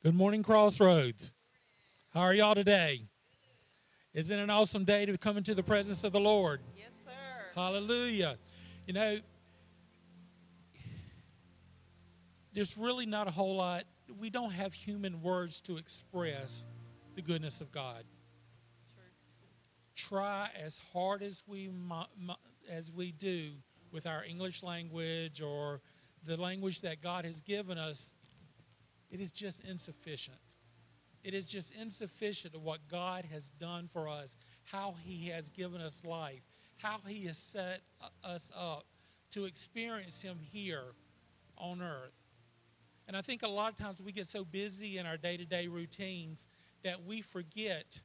Good morning, Crossroads. How are y'all today? Isn't it an awesome day to come into the presence of the Lord? Yes, sir. Hallelujah. You know, there's really not a whole lot. We don't have human words to express the goodness of God. Try as hard as we as we do with our English language or the language that God has given us it is just insufficient. It is just insufficient of what God has done for us, how He has given us life, how He has set us up to experience Him here on earth. And I think a lot of times we get so busy in our day to day routines that we forget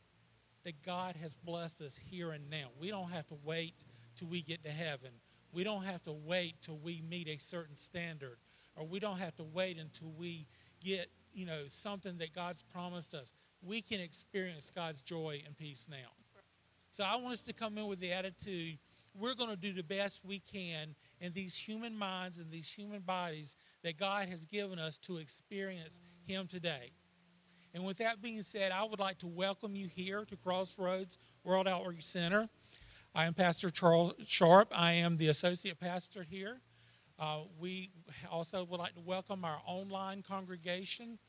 that God has blessed us here and now. We don't have to wait till we get to heaven. We don't have to wait till we meet a certain standard, or we don't have to wait until we get, you know, something that God's promised us. We can experience God's joy and peace now. So I want us to come in with the attitude we're going to do the best we can in these human minds and these human bodies that God has given us to experience Him today. And with that being said, I would like to welcome you here to Crossroads World Outreach Center. I am Pastor Charles Sharp. I am the associate pastor here. Uh, we also would like to welcome our online congregation.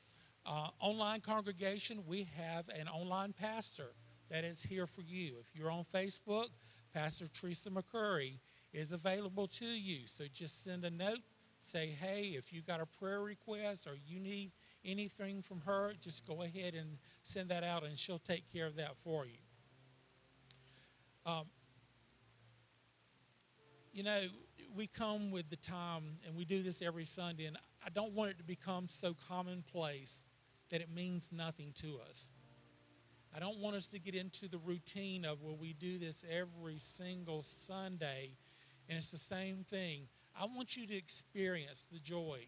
Uh, online congregation, we have an online pastor that is here for you. If you're on Facebook, Pastor Teresa McCurry is available to you. So just send a note, say, hey, if you got a prayer request or you need anything from her, just go ahead and send that out and she'll take care of that for you. Um, you know, we come with the time, and we do this every Sunday, and I don't want it to become so commonplace that it means nothing to us. I don't want us to get into the routine of, well, we do this every single Sunday, and it's the same thing. I want you to experience the joy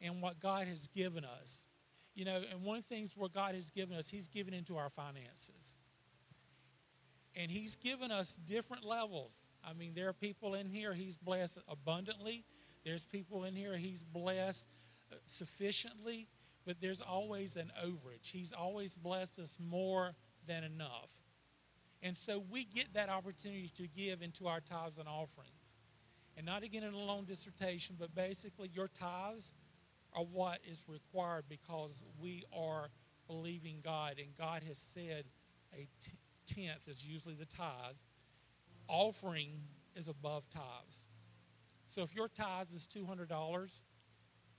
and what God has given us. You know, and one of the things where God has given us, He's given into our finances. And He's given us different levels. I mean, there are people in here he's blessed abundantly. There's people in here he's blessed uh, sufficiently, but there's always an overage. He's always blessed us more than enough. And so we get that opportunity to give into our tithes and offerings. And not again in a long dissertation, but basically your tithes are what is required because we are believing God. And God has said a tenth is usually the tithe offering is above tithes. So if your tithes is $200,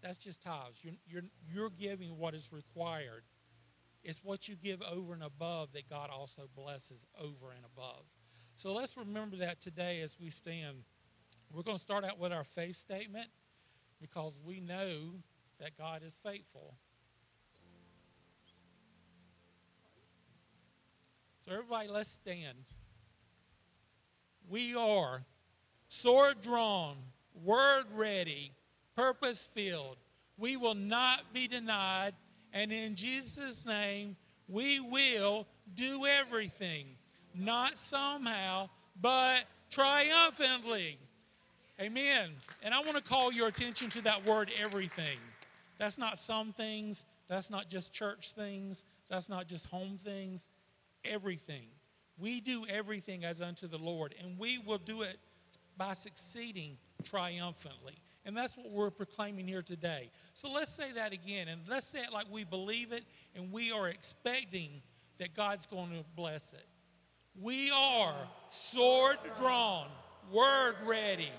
that's just tithes. You're, you're, you're giving what is required. It's what you give over and above that God also blesses over and above. So let's remember that today as we stand. We're going to start out with our faith statement because we know that God is faithful. So, everybody, let's stand. We are sword drawn, word ready, purpose filled. We will not be denied. And in Jesus' name, we will do everything. Not somehow, but triumphantly. Amen. And I want to call your attention to that word everything. That's not some things, that's not just church things, that's not just home things, everything. We do everything as unto the Lord, and we will do it by succeeding triumphantly. And that's what we're proclaiming here today. So let's say that again, and let's say it like we believe it, and we are expecting that God's going to bless it. We are sword drawn, word ready,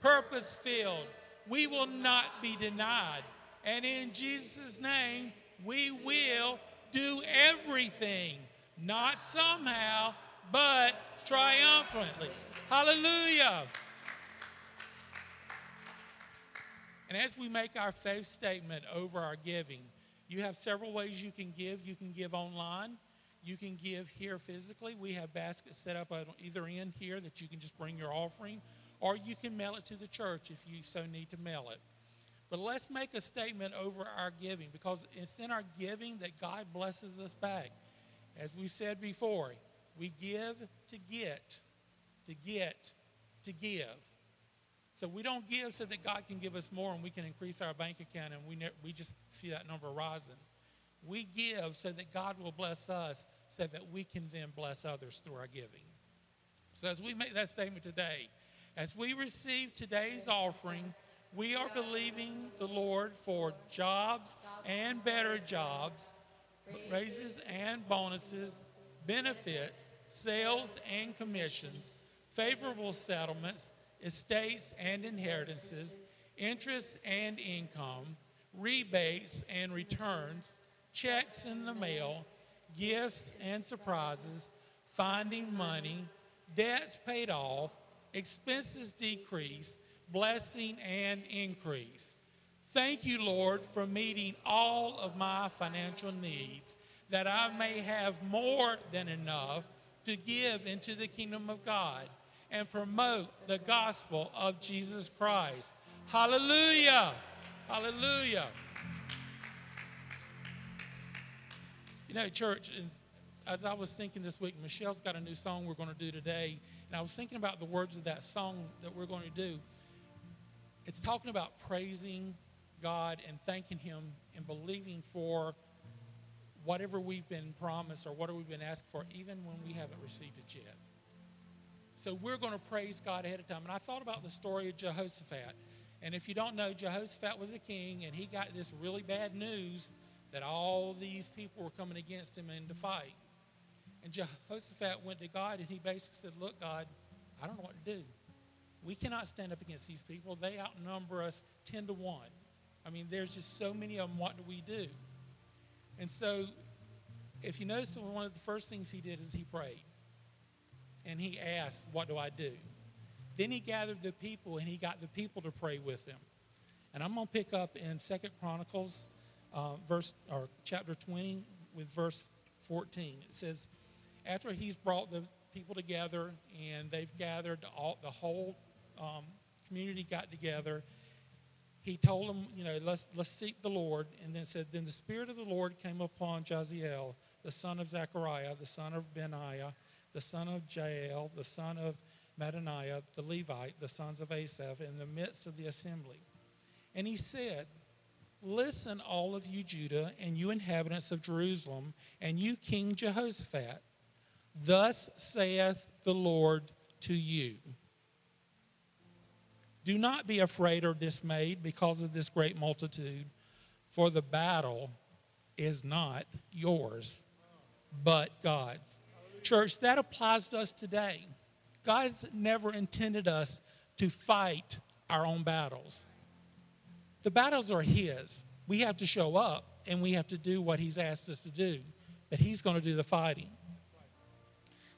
purpose filled. We will not be denied. And in Jesus' name, we will do everything not somehow, but triumphantly. Hallelujah. And as we make our faith statement over our giving, you have several ways you can give. You can give online. You can give here physically. We have baskets set up at either end here that you can just bring your offering, or you can mail it to the church if you so need to mail it. But let's make a statement over our giving because it's in our giving that God blesses us back. As we said before, we give to get, to get, to give. So we don't give so that God can give us more and we can increase our bank account and we, ne- we just see that number rising. We give so that God will bless us, so that we can then bless others through our giving. So as we make that statement today, as we receive today's offering, we are believing the Lord for jobs and better jobs, raises and bonuses, benefits, sales and commissions, favorable settlements, estates and inheritances, interest and income, rebates and returns, checks in the mail, gifts and surprises, finding money, debts paid off, expenses decreased, blessing and increase. Thank you, Lord, for meeting all of my financial needs, that I may have more than enough to give into the kingdom of God and promote the gospel of Jesus Christ. Hallelujah! Hallelujah! You know, church, as I was thinking this week, Michelle's got a new song we're going to do today, and I was thinking about the words of that song that we're going to do. It's talking about praising God and thanking Him and believing for whatever we've been promised or whatever we've been asked for, even when we haven't received it yet. So we're going to praise God ahead of time. And I thought about the story of Jehoshaphat. And if you don't know, Jehoshaphat was a king, and he got this really bad news that all these people were coming against him in the fight. And Jehoshaphat went to God, and he basically said, Look, God, I don't know what to do. We cannot stand up against these people. They outnumber us 10 to 1. I mean, there's just so many of them. What do we do? And so, if you notice, one of the first things he did is he prayed. And he asked, What do I do? Then he gathered the people and he got the people to pray with him. And I'm going to pick up in Second Chronicles, uh, verse or chapter 20, with verse 14. It says, After he's brought the people together and they've gathered, all, the whole um, community got together he told them, you know, let's, let's seek the Lord. And then said, Then the Spirit of the Lord came upon Jahaziel, the son of Zechariah, the son of Benaiah, the son of Jael, the son of Mattaniah, the Levite, the sons of Asaph, in the midst of the assembly. And he said, Listen, all of you Judah, and you inhabitants of Jerusalem, and you King Jehoshaphat. Thus saith the Lord to you do not be afraid or dismayed because of this great multitude, for the battle is not yours, but God's. Church, that applies to us today. God's never intended us to fight our own battles. The battles are His. We have to show up and we have to do what He's asked us to do, but He's going to do the fighting.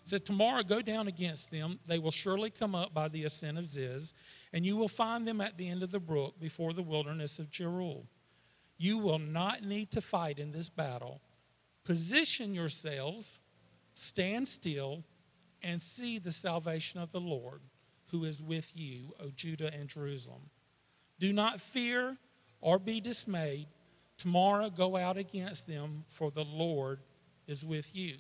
said, Tomorrow go down against them. They will surely come up by the ascent of Ziz and you will find them at the end of the brook before the wilderness of Jeruel. You will not need to fight in this battle. Position yourselves, stand still, and see the salvation of the Lord who is with you, O Judah and Jerusalem. Do not fear or be dismayed. Tomorrow go out against them, for the Lord is with you.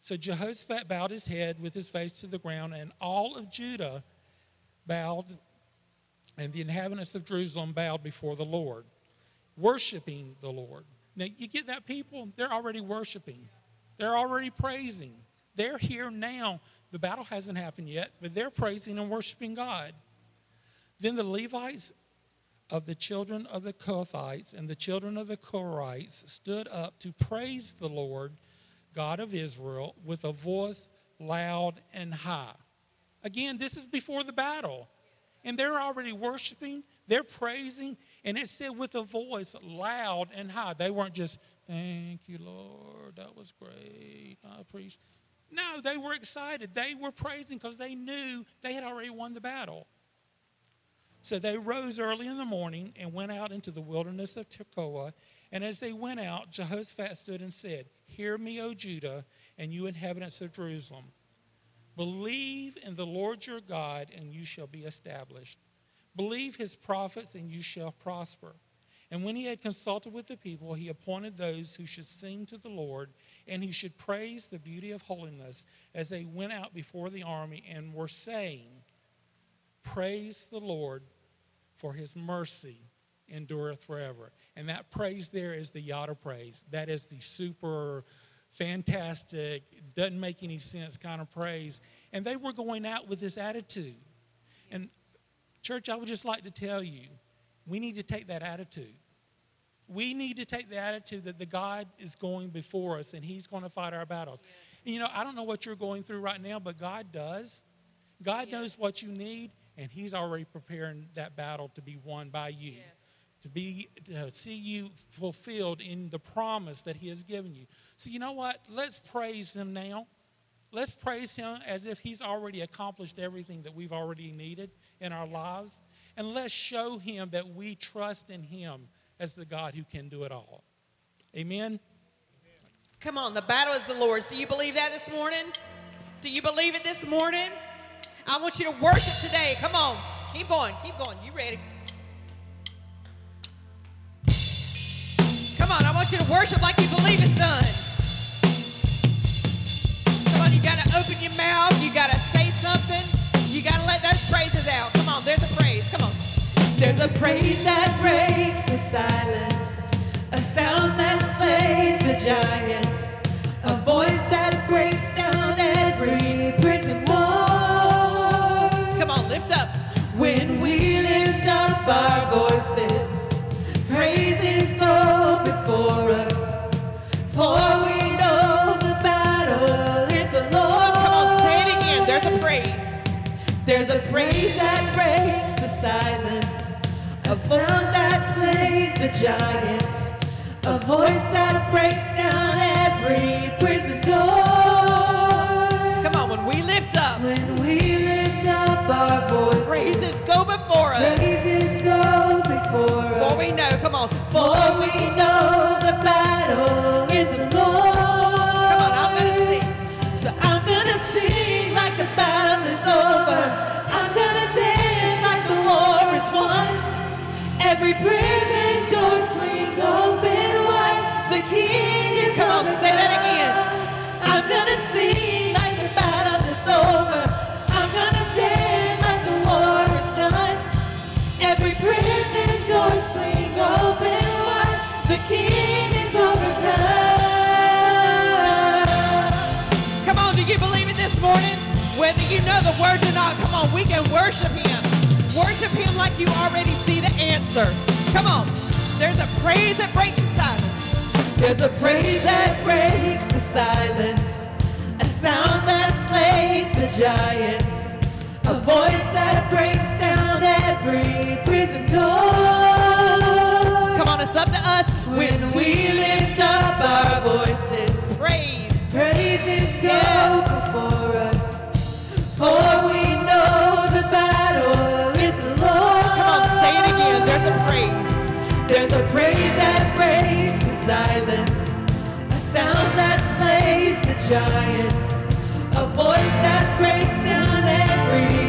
So Jehoshaphat bowed his head with his face to the ground, and all of Judah bowed, and the inhabitants of Jerusalem bowed before the Lord, worshiping the Lord. Now, you get that people? They're already worshiping, they're already praising. They're here now. The battle hasn't happened yet, but they're praising and worshiping God. Then the Levites of the children of the Kohathites and the children of the Korites stood up to praise the Lord, God of Israel, with a voice loud and high. Again, this is before the battle. And they're already worshiping, they're praising, and it said with a voice loud and high. They weren't just, thank you, Lord, that was great. I appreciate. No, they were excited. They were praising because they knew they had already won the battle. So they rose early in the morning and went out into the wilderness of Tekoa. And as they went out, Jehoshaphat stood and said, Hear me, O Judah, and you inhabitants of Jerusalem. Believe in the Lord your God, and you shall be established. Believe his prophets, and you shall prosper. And when he had consulted with the people, he appointed those who should sing to the Lord, and who should praise the beauty of holiness as they went out before the army and were saying, Praise the Lord, for his mercy endureth forever. And that praise there is the yada praise. That is the super fantastic, doesn't make any sense kind of praise. And they were going out with this attitude. And, church, I would just like to tell you we need to take that attitude. We need to take the attitude that the God is going before us and He's going to fight our battles. And, you know, I don't know what you're going through right now, but God does. God yes. knows what you need, and He's already preparing that battle to be won by you. Yes. To be to see you fulfilled in the promise that He has given you. So you know what? Let's praise Him now. Let's praise Him as if He's already accomplished everything that we've already needed in our lives. And let's show Him that we trust in Him as the God who can do it all. Amen. Come on, the battle is the Lord's. Do you believe that this morning? Do you believe it this morning? I want you to worship today. Come on. Keep going. Keep going. You ready? Come on. I want you to worship like you believe it's done. Come on. You got to open your mouth. You got to say something. You got to let those praises out. Come on. There's a praise. Come on. There's a praise that breaks the silence, a sound that slays the giants, a voice that breaks down every prison wall. Come on, lift up. When we lift up our voices, praises There's a Lord. Come on, say it again. There's a praise. There's a praise that breaks the silence, a sound that slays the giants, a voice that breaks down every prison door. Come on, when we lift up, when we lift up our voices, praises go before us. Praises go before us. For we know, come on, for we know Come on, say that again. I'm gonna sing like the battle is over. I'm gonna dance like the war is done. Every prison door swing open wide. The King is overcome. Come on, do you believe it this morning? Whether you know the word or not, come on, we can worship Him. Worship Him like you already see the answer. Come on. There's a praise that breaks the silence. There's a praise that breaks the silence, a sound that slays the giants, a voice that breaks down every prison door. Come on, it's up to us. When we lift up our voices, praise, praises go yes. before us, for we know There's a praise that breaks the silence, a sound that slays the giants, a voice that breaks down every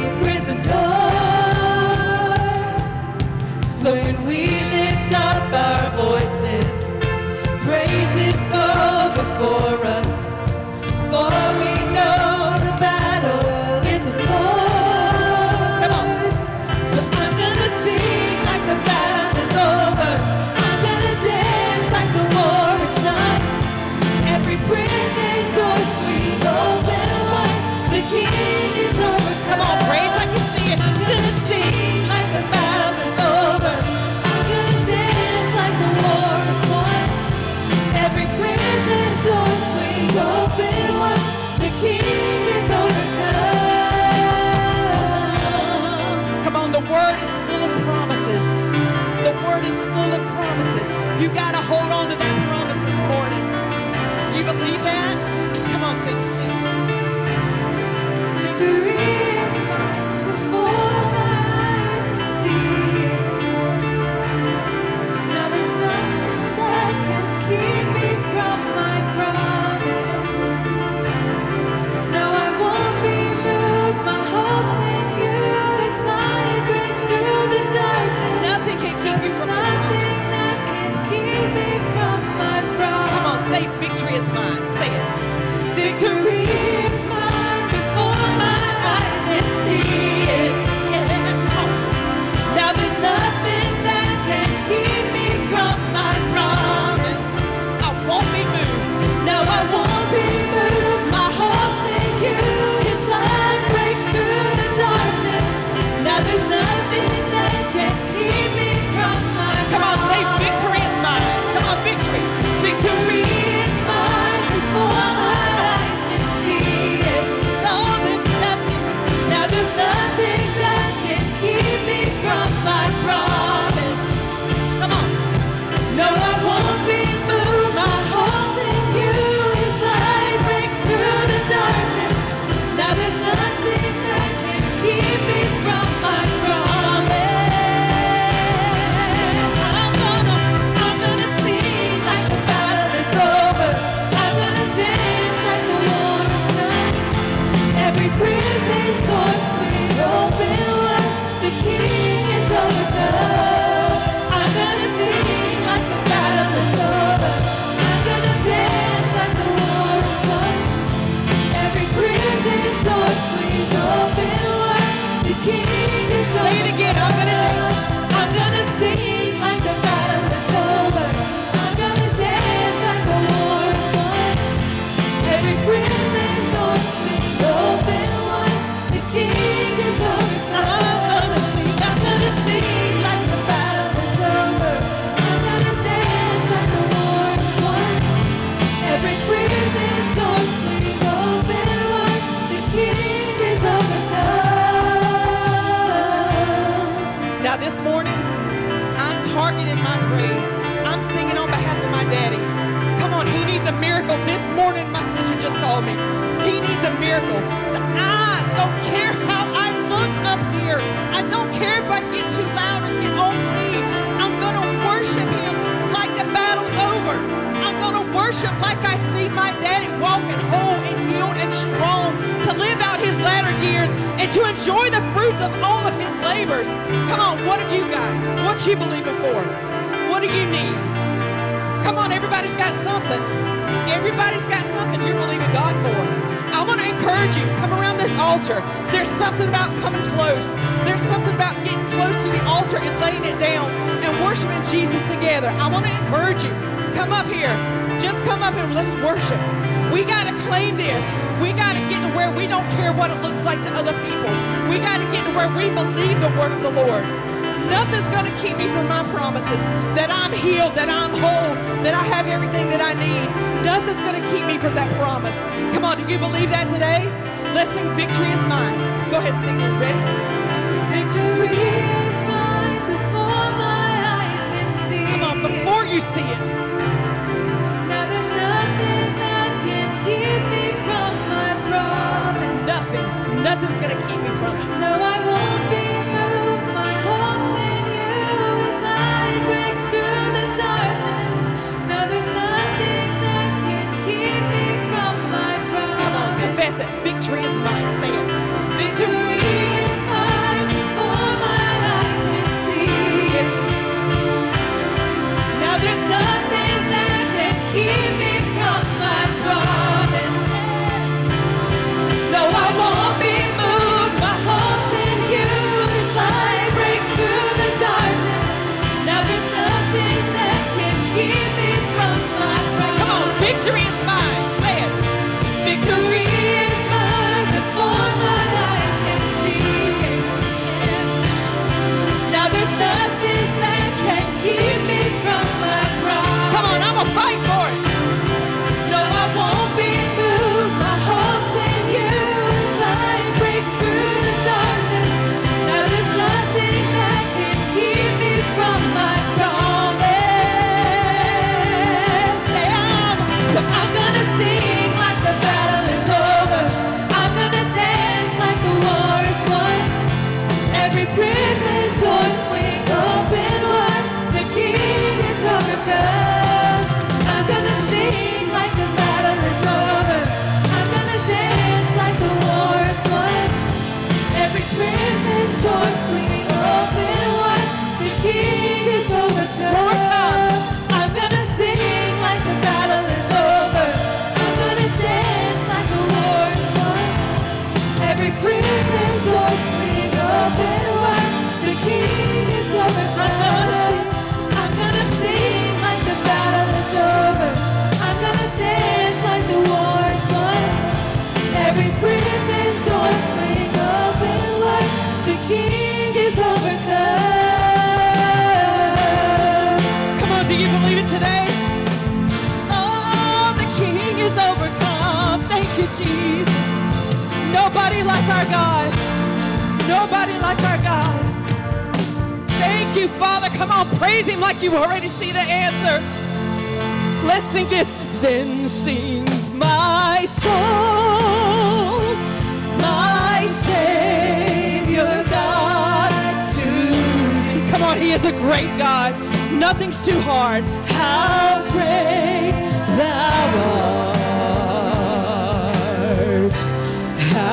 and laying it down and worshiping Jesus together. I want to encourage you. Come up here. Just come up and let's worship. We got to claim this. We got to get to where we don't care what it looks like to other people. We got to get to where we believe the word of the Lord. Nothing's going to keep me from my promises that I'm healed, that I'm whole, that I have everything that I need. Nothing's going to keep me from that promise. Come on, do you believe that today? Let's sing Victory is Mine. Go ahead, sing it. Ready? Victory you see it. Nothing. Nothing's going to keep me from it. No, like our God. Nobody like our God. Thank you, Father. Come on, praise Him like you already see the answer. Let's sing this. Then sings my soul, my Savior God to thee. Come on, He is a great God. Nothing's too hard. How great thou art.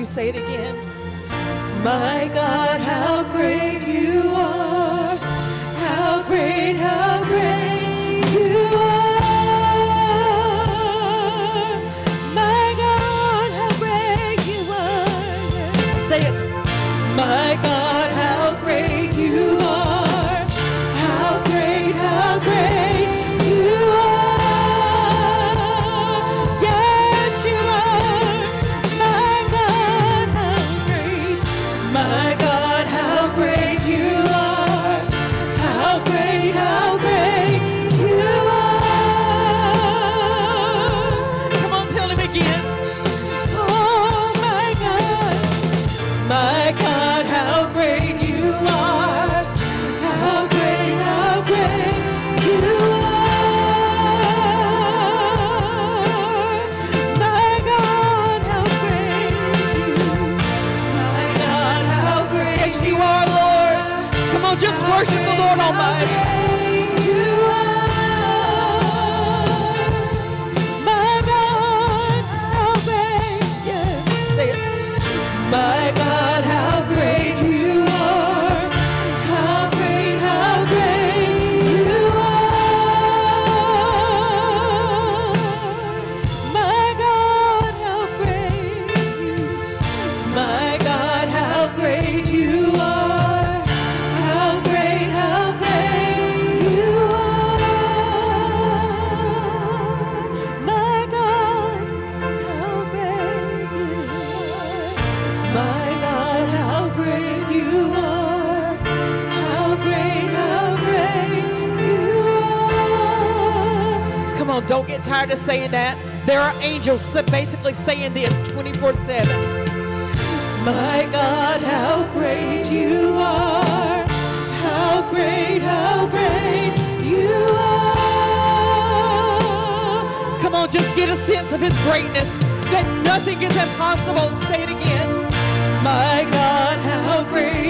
you say saying that. There are angels basically saying this 24 7. My God, how great you are! How great, how great you are! Come on, just get a sense of His greatness that nothing is impossible. Say it again. My God, how great.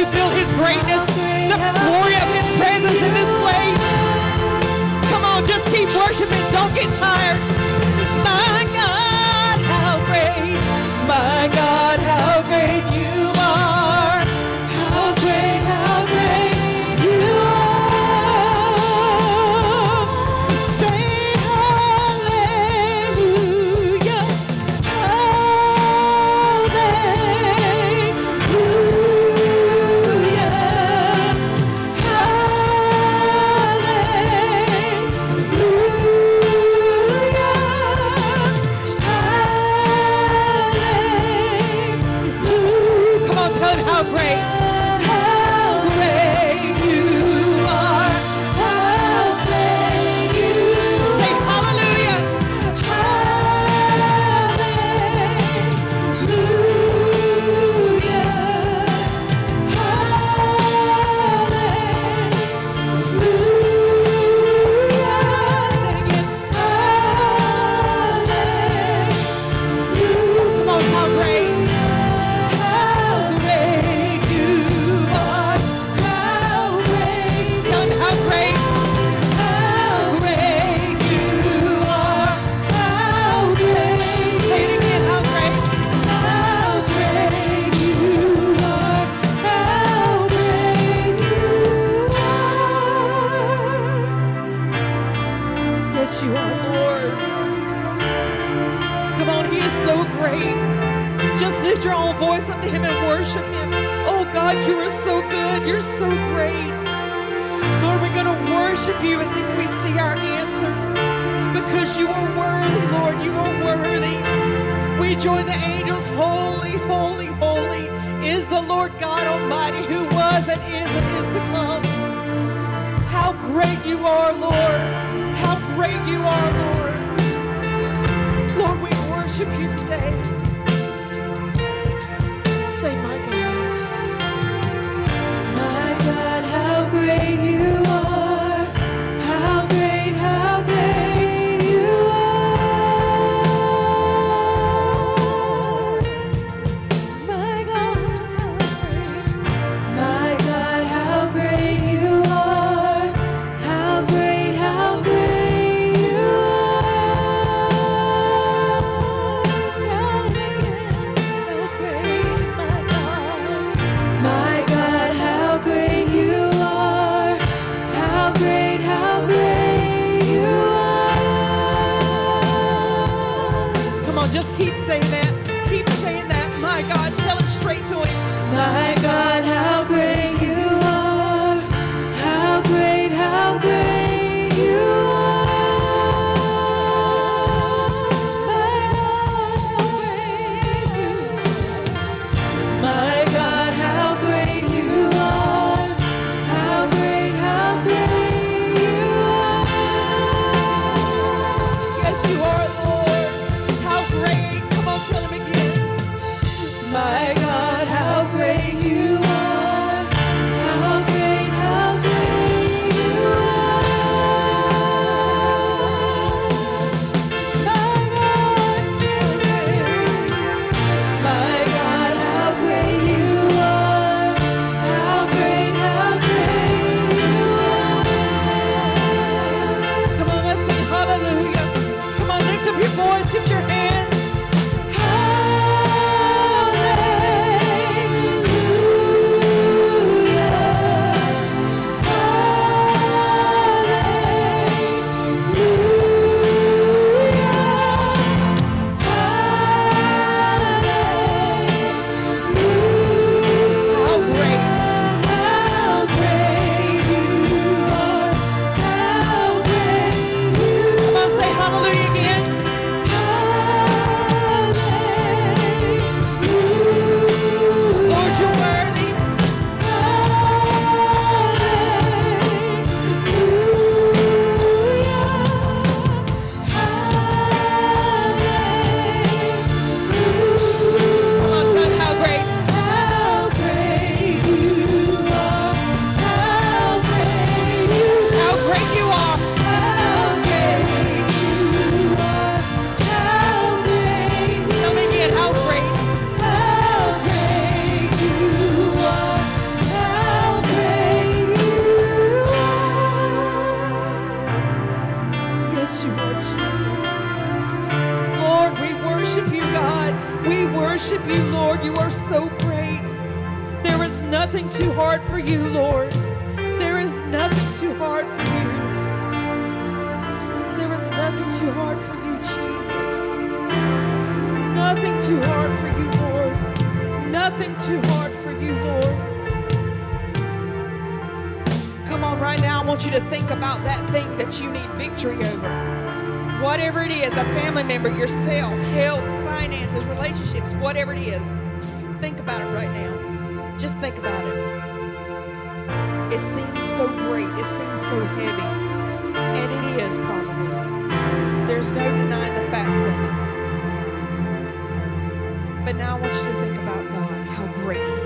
you feel his greatness, the glory of his presence in this place? Come on, just keep worshiping. Don't get tired. Because you are worthy, Lord. You are worthy. We join the angels. Holy, holy, holy is the Lord God Almighty who was and is and is to come. How great you are, Lord. How great you are, Lord. Lord, we worship you today. Say, my God. My God, how great you are. Victory over. Whatever it is, a family member, yourself, health, finances, relationships, whatever it is. Think about it right now. Just think about it. It seems so great. It seems so heavy. And it is probably. There's no denying the facts of it. But now I want you to think about God, how great He.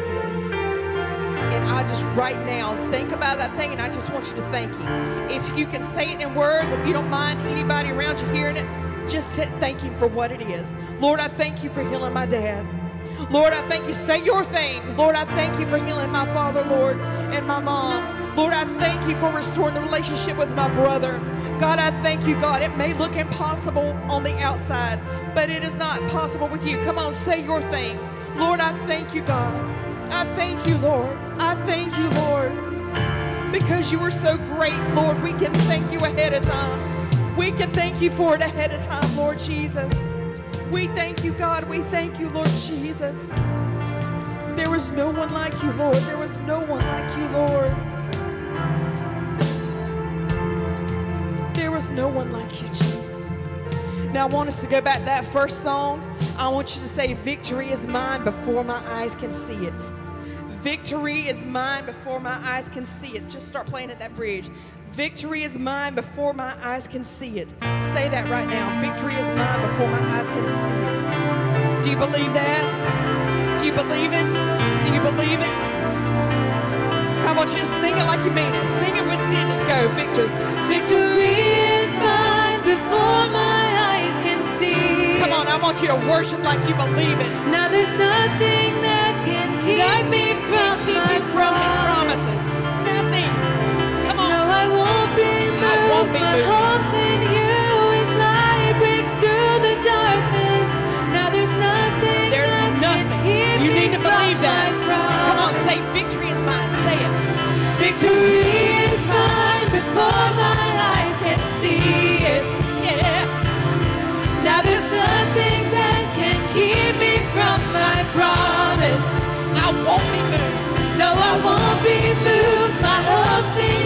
And I just right now think about that thing and I just want you to thank Him. If you can say it in words, if you don't mind anybody around you hearing it, just thank Him for what it is. Lord, I thank you for healing my dad. Lord, I thank you. Say your thing. Lord, I thank you for healing my father, Lord, and my mom. Lord, I thank you for restoring the relationship with my brother. God, I thank you, God. It may look impossible on the outside, but it is not possible with you. Come on, say your thing. Lord, I thank you, God. I thank you, Lord. I thank you, Lord. Because you are so great, Lord, we can thank you ahead of time. We can thank you for it ahead of time, Lord Jesus. We thank you, God. We thank you, Lord Jesus. There is no one like you, Lord. There is no one like you, Lord. There is no one like you, Jesus. Now, I want us to go back to that first song. I want you to say, Victory is mine before my eyes can see it. Victory is mine before my eyes can see it. Just start playing at that bridge. Victory is mine before my eyes can see it. Say that right now. Victory is mine before my eyes can see it. Do you believe that? Do you believe it? Do you believe it? I want you to sing it like you mean it. Sing it with Sidney. Go, victory. Victory is mine before my eyes can see. Come on, I want you to worship like you believe it. Now there's nothing that can keep Nothing me keep you from his promises. Nothing. Come on. No, I won't be moved. I won't be my hopes in you as light breaks through the darkness. Now there's nothing There's that nothing. can You need to believe that. Come on, say victory is mine. Say it. Victory is mine before my eyes can see it. Yeah. Now there's nothing that can keep me from my promise. I won't be. No, I won't be moved. My hopes in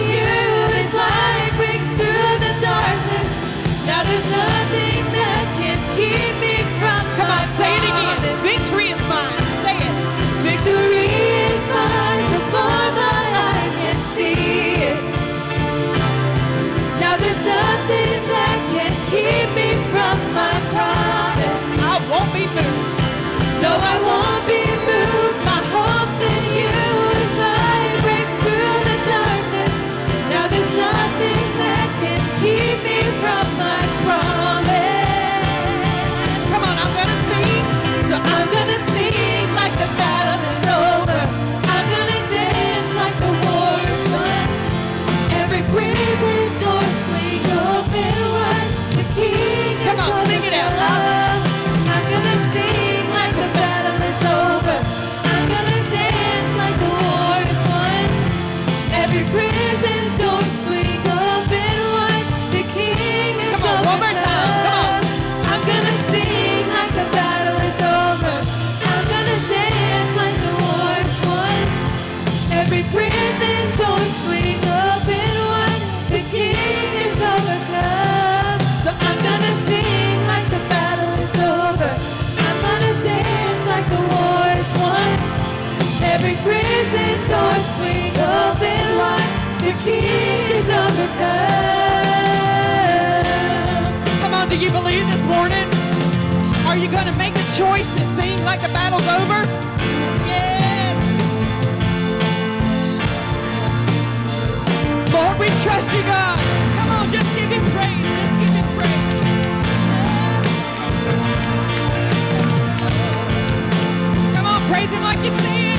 you believe this morning? Are you gonna make the choice to sing like the battle's over? Yes. Lord, we trust you, God. Come on, just give him praise. Just give him praise. Come on, praise him like you see it.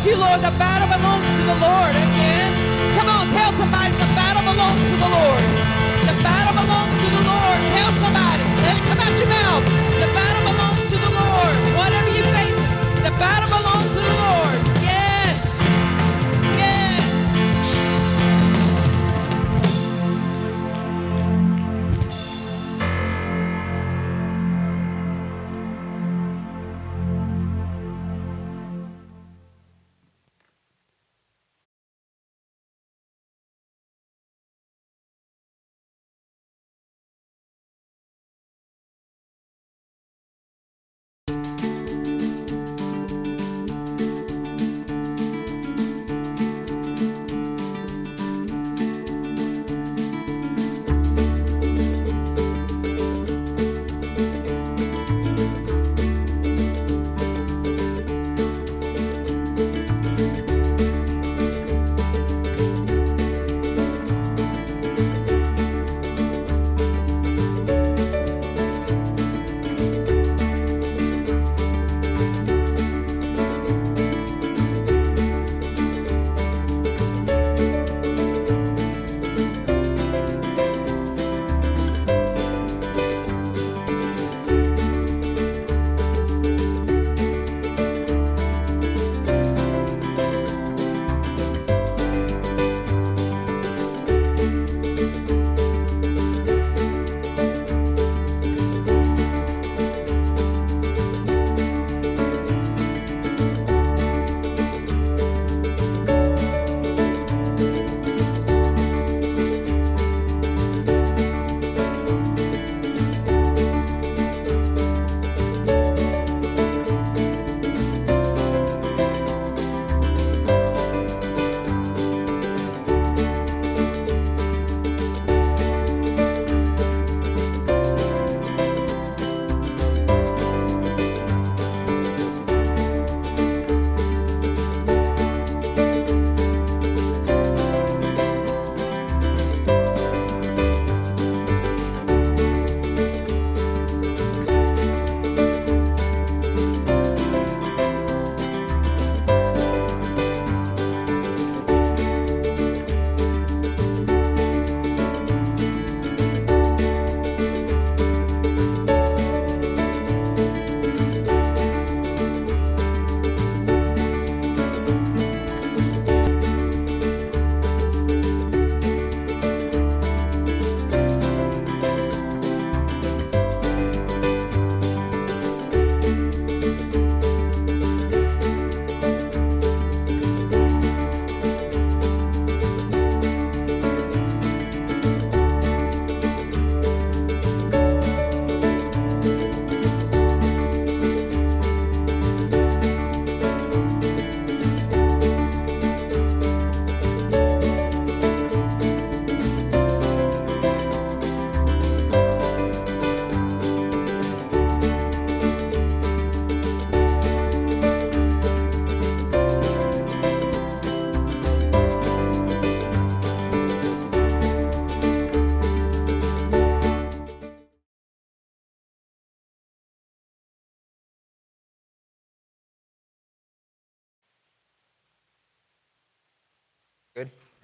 Thank you, Lord. The battle belongs to the Lord. Amen. Come on, tell somebody the battle belongs to the Lord. The battle belongs to the Lord. Tell somebody. Let it come out your mouth. The battle belongs to the Lord. Whatever you face, the battle belongs to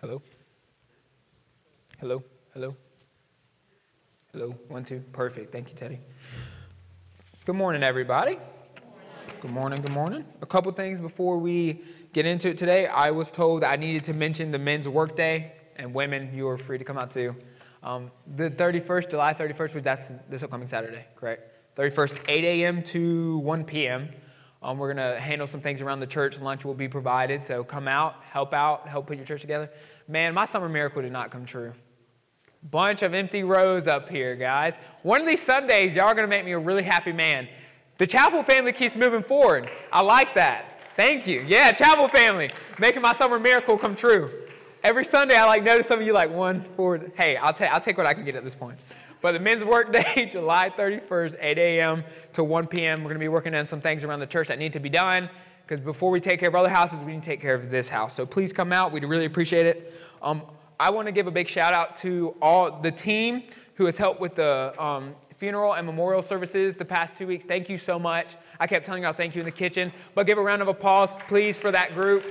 Hello? Hello? Hello? Hello? One, two. Perfect. Thank you, Teddy. Good morning, everybody. Good morning, good morning. A couple things before we get into it today. I was told I needed to mention the men's workday, and women, you are free to come out too. Um, the 31st, July 31st, which that's this upcoming Saturday, correct? 31st, 8 a.m. to 1 p.m. Um, we're going to handle some things around the church. Lunch will be provided, so come out, help out, help put your church together. Man, my summer miracle did not come true. Bunch of empty rows up here, guys. One of these Sundays, y'all are going to make me a really happy man. The chapel family keeps moving forward. I like that. Thank you. Yeah, chapel family, making my summer miracle come true. Every Sunday, I like notice some of you like one forward. Hey, I'll take I'll take what I can get at this point. But the men's work day, July 31st, 8 a.m. to 1 p.m. We're going to be working on some things around the church that need to be done. Because before we take care of other houses, we need to take care of this house. So please come out. We'd really appreciate it. Um, I want to give a big shout out to all the team who has helped with the um, funeral and memorial services the past two weeks. Thank you so much. I kept telling y'all thank you in the kitchen, but give a round of applause, please, for that group.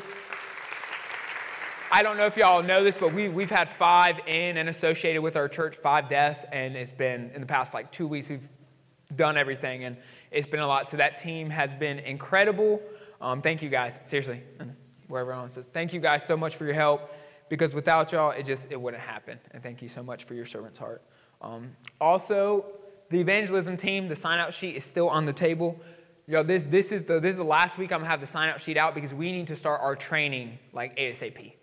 I don't know if y'all know this, but we, we've had five in and associated with our church, five deaths, and it's been in the past like two weeks, we've done everything, and it's been a lot. So that team has been incredible. Um, thank you guys, seriously, wherever everyone says, thank you guys so much for your help, because without y'all, it just, it wouldn't happen. And thank you so much for your servant's heart. Um, also, the evangelism team, the sign out sheet is still on the table. Yo, this, this, is the, this is the last week I'm to have the sign out sheet out because we need to start our training like ASAP.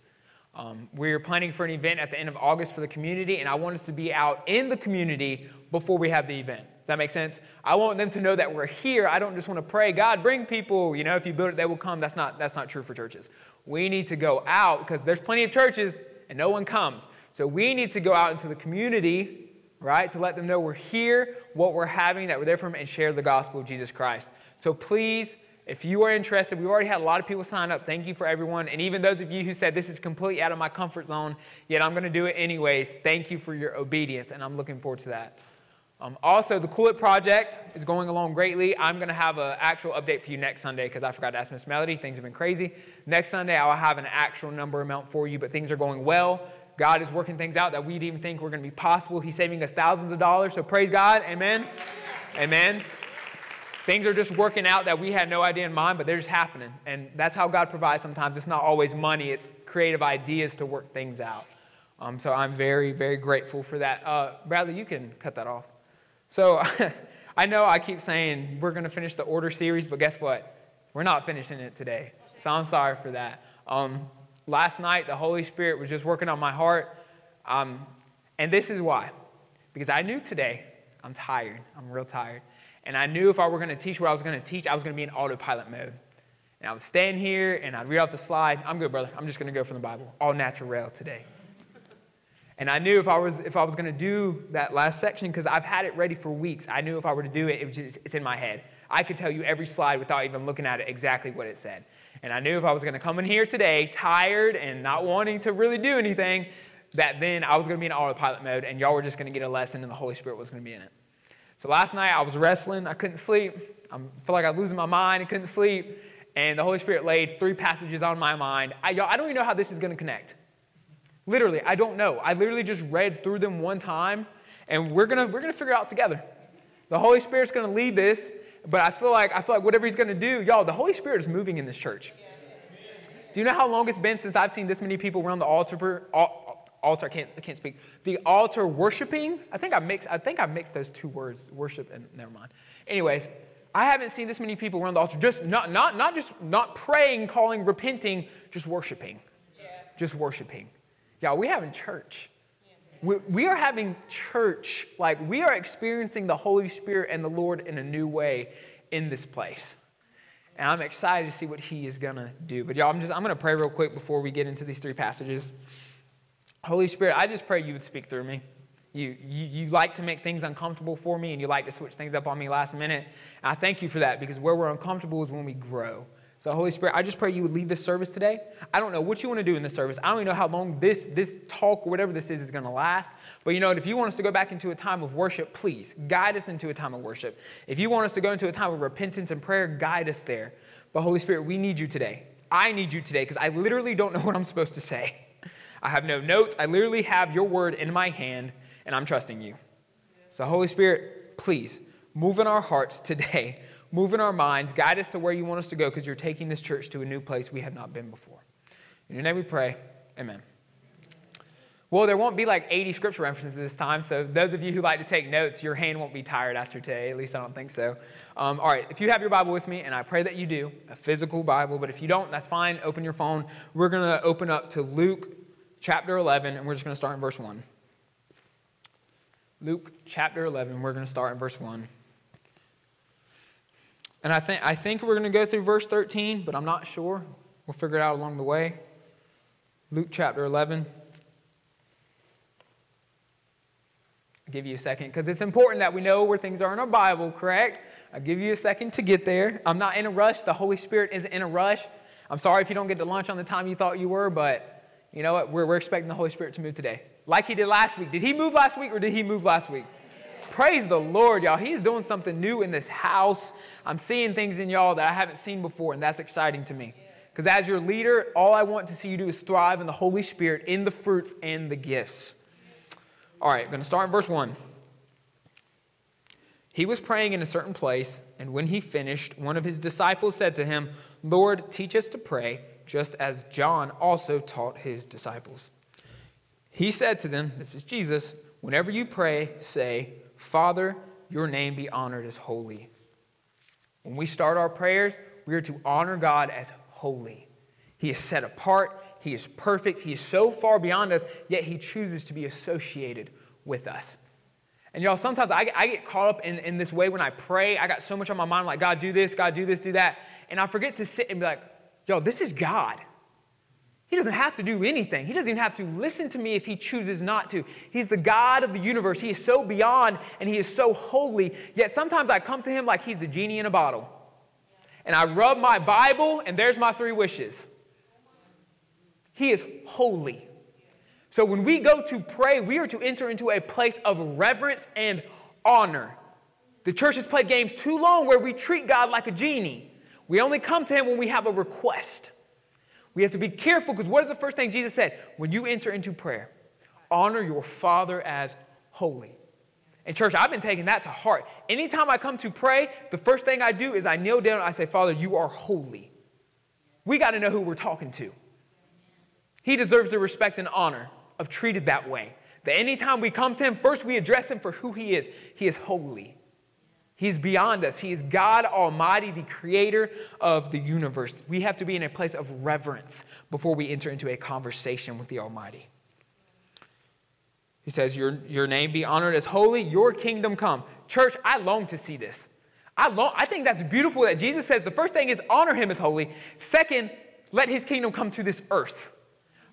Um, we're planning for an event at the end of August for the community, and I want us to be out in the community before we have the event. Does that make sense? I want them to know that we're here. I don't just want to pray, God, bring people. You know, if you build it, they will come. That's not, that's not true for churches. We need to go out because there's plenty of churches and no one comes. So we need to go out into the community, right, to let them know we're here, what we're having, that we're there for them, and share the gospel of Jesus Christ. So please if you are interested, we've already had a lot of people sign up. Thank you for everyone. And even those of you who said, This is completely out of my comfort zone, yet I'm going to do it anyways, thank you for your obedience. And I'm looking forward to that. Um, also, the Cool It Project is going along greatly. I'm going to have an actual update for you next Sunday because I forgot to ask Miss Melody. Things have been crazy. Next Sunday, I'll have an actual number amount for you, but things are going well. God is working things out that we didn't even think were going to be possible. He's saving us thousands of dollars. So praise God. Amen. Amen. Things are just working out that we had no idea in mind, but they're just happening. And that's how God provides sometimes. It's not always money, it's creative ideas to work things out. Um, so I'm very, very grateful for that. Uh, Bradley, you can cut that off. So I know I keep saying we're going to finish the order series, but guess what? We're not finishing it today. So I'm sorry for that. Um, last night, the Holy Spirit was just working on my heart. Um, and this is why. Because I knew today I'm tired. I'm real tired. And I knew if I were going to teach what I was going to teach, I was going to be in autopilot mode. And I would stand here and I'd read off the slide. I'm good, brother. I'm just going to go from the Bible. All natural today. And I knew if I was, if I was going to do that last section, because I've had it ready for weeks, I knew if I were to do it, it just, it's in my head. I could tell you every slide without even looking at it exactly what it said. And I knew if I was going to come in here today tired and not wanting to really do anything, that then I was going to be in autopilot mode and y'all were just going to get a lesson and the Holy Spirit was going to be in it. So last night I was wrestling. I couldn't sleep. I felt like I was losing my mind. I couldn't sleep. And the Holy Spirit laid three passages on my mind. I, I don't even know how this is going to connect. Literally, I don't know. I literally just read through them one time, and we're going to we're gonna figure it out together. The Holy Spirit's going to lead this, but I feel like I feel like whatever He's going to do, y'all, the Holy Spirit is moving in this church. Do you know how long it's been since I've seen this many people around the altar, altar, I can't, I can't speak. The altar worshiping, I think I mixed, I think I mixed those two words, worship and never mind. Anyways, I haven't seen this many people around the altar, just not, not, not just not praying, calling, repenting, just worshiping. Yeah. Just worshiping. Yeah, we having church. We, we are having church. Like we are experiencing the Holy Spirit and the Lord in a new way in this place. And I'm excited to see what he is gonna do. But y'all, I'm just I'm gonna pray real quick before we get into these three passages. Holy Spirit, I just pray you would speak through me. You, you, you like to make things uncomfortable for me and you like to switch things up on me last minute. And I thank you for that because where we're uncomfortable is when we grow. So, Holy Spirit, I just pray you would leave this service today. I don't know what you want to do in this service. I don't even know how long this, this talk or whatever this is is going to last. But you know, if you want us to go back into a time of worship, please guide us into a time of worship. If you want us to go into a time of repentance and prayer, guide us there. But, Holy Spirit, we need you today. I need you today because I literally don't know what I'm supposed to say. I have no notes. I literally have your word in my hand, and I'm trusting you. So, Holy Spirit, please move in our hearts today, move in our minds, guide us to where you want us to go because you're taking this church to a new place we have not been before. In your name we pray. Amen. Well, there won't be like 80 scripture references this time, so those of you who like to take notes, your hand won't be tired after today. At least I don't think so. Um, all right, if you have your Bible with me, and I pray that you do, a physical Bible, but if you don't, that's fine. Open your phone. We're going to open up to Luke chapter 11, and we're just going to start in verse 1. Luke chapter 11, we're going to start in verse 1. And I think, I think we're going to go through verse 13, but I'm not sure. We'll figure it out along the way. Luke chapter 11. I'll give you a second because it's important that we know where things are in our Bible, correct? I'll give you a second to get there. I'm not in a rush. The Holy Spirit isn't in a rush. I'm sorry if you don't get to lunch on the time you thought you were, but you know what? We're, we're expecting the Holy Spirit to move today. Like he did last week. Did he move last week or did he move last week? Praise the Lord, y'all. He's doing something new in this house. I'm seeing things in y'all that I haven't seen before, and that's exciting to me. Because as your leader, all I want to see you do is thrive in the Holy Spirit, in the fruits and the gifts. All right, I'm going to start in verse 1. He was praying in a certain place, and when he finished, one of his disciples said to him, Lord, teach us to pray, just as John also taught his disciples. He said to them, This is Jesus, whenever you pray, say, Father, your name be honored as holy. When we start our prayers, we are to honor God as holy. He is set apart, he is perfect. He is so far beyond us, yet He chooses to be associated with us. And y'all, sometimes I, I get caught up in, in this way when I pray. I got so much on my mind, like, God, do this, God, do this, do that. And I forget to sit and be like, yo, this is God. He doesn't have to do anything. He doesn't even have to listen to me if he chooses not to. He's the God of the universe. He is so beyond and he is so holy. Yet sometimes I come to him like he's the genie in a bottle. And I rub my Bible, and there's my three wishes. He is holy. So when we go to pray, we are to enter into a place of reverence and honor. The church has played games too long where we treat God like a genie. We only come to him when we have a request. We have to be careful because what is the first thing Jesus said? When you enter into prayer, honor your Father as holy. And church, I've been taking that to heart. Anytime I come to pray, the first thing I do is I kneel down and I say, Father, you are holy. We got to know who we're talking to. He deserves the respect and honor of treated that way. That anytime we come to him, first we address him for who he is. He is holy. He's beyond us. He is God Almighty, the creator of the universe. We have to be in a place of reverence before we enter into a conversation with the Almighty. He says, Your, your name be honored as holy, your kingdom come. Church, I long to see this. I, long, I think that's beautiful that Jesus says the first thing is honor him as holy. Second, let his kingdom come to this earth.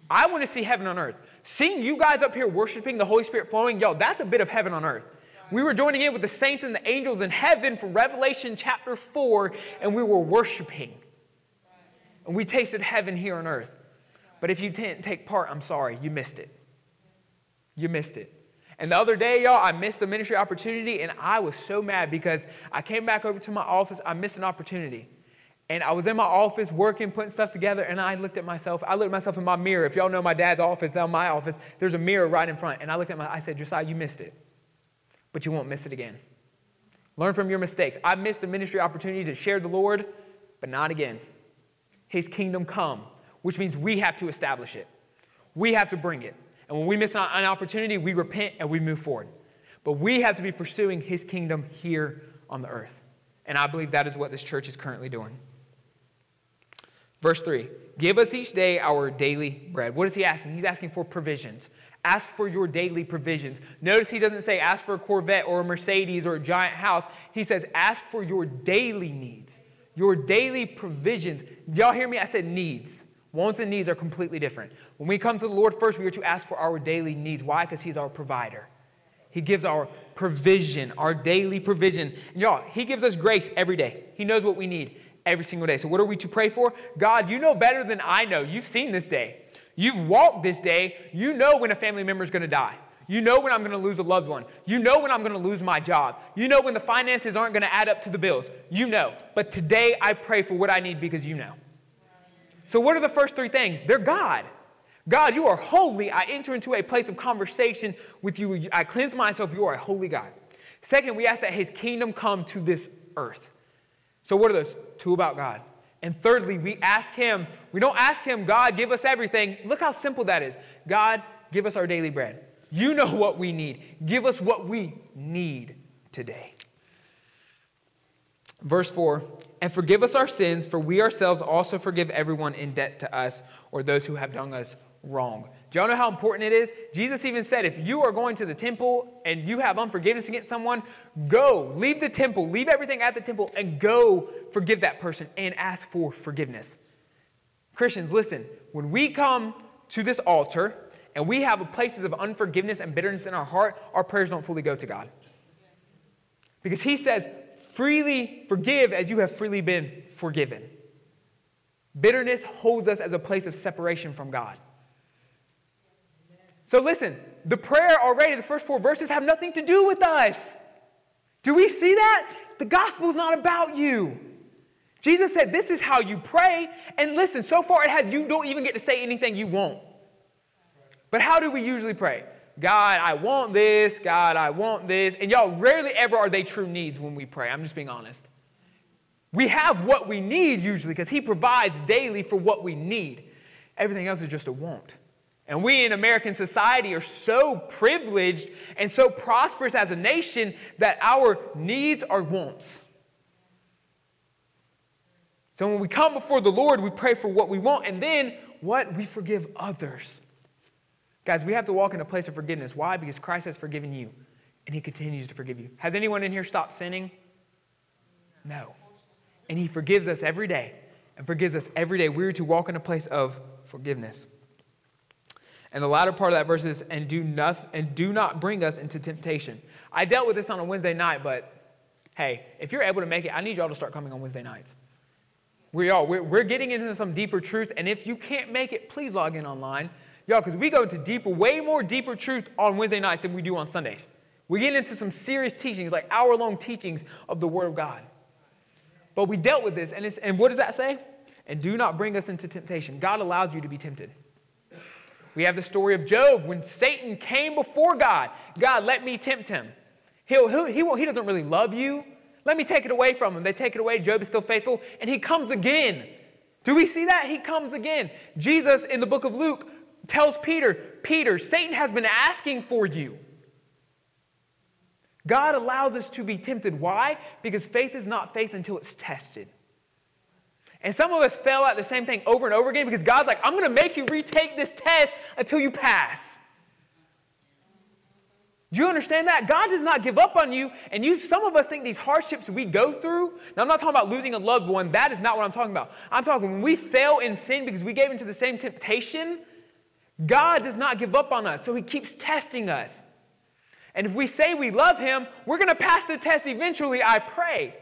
I want to see heaven on earth. Seeing you guys up here worshiping the Holy Spirit flowing, yo, that's a bit of heaven on earth. We were joining in with the saints and the angels in heaven from Revelation chapter 4, and we were worshiping. And we tasted heaven here on earth. But if you didn't take part, I'm sorry, you missed it. You missed it. And the other day, y'all, I missed a ministry opportunity, and I was so mad because I came back over to my office, I missed an opportunity. And I was in my office working, putting stuff together, and I looked at myself. I looked at myself in my mirror. If y'all know my dad's office, down my office, there's a mirror right in front. And I looked at my, I said, Josiah, you missed it. But you won't miss it again. Learn from your mistakes. I missed a ministry opportunity to share the Lord, but not again. His kingdom come, which means we have to establish it. We have to bring it. And when we miss an opportunity, we repent and we move forward. But we have to be pursuing his kingdom here on the earth. And I believe that is what this church is currently doing. Verse 3 Give us each day our daily bread. What is he asking? He's asking for provisions. Ask for your daily provisions. Notice he doesn't say ask for a Corvette or a Mercedes or a giant house. He says ask for your daily needs, your daily provisions. Y'all hear me? I said needs. Wants and needs are completely different. When we come to the Lord first, we are to ask for our daily needs. Why? Because He's our provider. He gives our provision, our daily provision. And y'all, He gives us grace every day. He knows what we need every single day. So, what are we to pray for? God, you know better than I know. You've seen this day. You've walked this day. You know when a family member is going to die. You know when I'm going to lose a loved one. You know when I'm going to lose my job. You know when the finances aren't going to add up to the bills. You know. But today I pray for what I need because you know. So, what are the first three things? They're God. God, you are holy. I enter into a place of conversation with you. I cleanse myself. You are a holy God. Second, we ask that his kingdom come to this earth. So, what are those? Two about God. And thirdly, we ask him, we don't ask him, God, give us everything. Look how simple that is. God, give us our daily bread. You know what we need. Give us what we need today. Verse 4 And forgive us our sins, for we ourselves also forgive everyone in debt to us or those who have done us wrong. Do y'all know how important it is? Jesus even said, if you are going to the temple and you have unforgiveness against someone, go, leave the temple, leave everything at the temple, and go forgive that person and ask for forgiveness. Christians, listen, when we come to this altar and we have places of unforgiveness and bitterness in our heart, our prayers don't fully go to God. Because He says, freely forgive as you have freely been forgiven. Bitterness holds us as a place of separation from God. So listen, the prayer already, the first four verses have nothing to do with us. Do we see that? The gospel is not about you. Jesus said, This is how you pray. And listen, so far it has, you don't even get to say anything you want. But how do we usually pray? God, I want this. God, I want this. And y'all, rarely ever are they true needs when we pray. I'm just being honest. We have what we need usually because He provides daily for what we need. Everything else is just a want. And we in American society are so privileged and so prosperous as a nation that our needs are wants. So when we come before the Lord, we pray for what we want, and then what? We forgive others. Guys, we have to walk in a place of forgiveness. Why? Because Christ has forgiven you, and He continues to forgive you. Has anyone in here stopped sinning? No. And He forgives us every day, and forgives us every day. We're to walk in a place of forgiveness. And the latter part of that verse is, and do, not, and do not bring us into temptation. I dealt with this on a Wednesday night, but hey, if you're able to make it, I need y'all to start coming on Wednesday nights. We are. We're, we're getting into some deeper truth, and if you can't make it, please log in online. Y'all, because we go into deeper, way more deeper truth on Wednesday nights than we do on Sundays. We get into some serious teachings, like hour long teachings of the Word of God. But we dealt with this, and, and what does that say? And do not bring us into temptation. God allows you to be tempted. We have the story of Job when Satan came before God. God, let me tempt him. He'll, he'll, he, won't, he doesn't really love you. Let me take it away from him. They take it away. Job is still faithful, and he comes again. Do we see that? He comes again. Jesus in the book of Luke tells Peter, Peter, Satan has been asking for you. God allows us to be tempted. Why? Because faith is not faith until it's tested. And some of us fail at the same thing over and over again because God's like, I'm going to make you retake this test until you pass. Do you understand that? God does not give up on you. And you, some of us think these hardships we go through. Now, I'm not talking about losing a loved one. That is not what I'm talking about. I'm talking when we fail in sin because we gave into the same temptation, God does not give up on us. So he keeps testing us. And if we say we love him, we're going to pass the test eventually, I pray.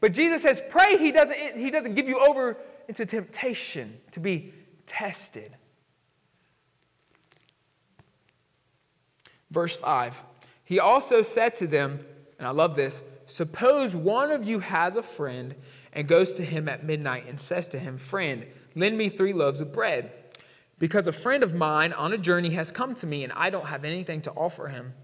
But Jesus says, pray he doesn't, he doesn't give you over into temptation to be tested. Verse 5 He also said to them, and I love this suppose one of you has a friend and goes to him at midnight and says to him, Friend, lend me three loaves of bread, because a friend of mine on a journey has come to me and I don't have anything to offer him.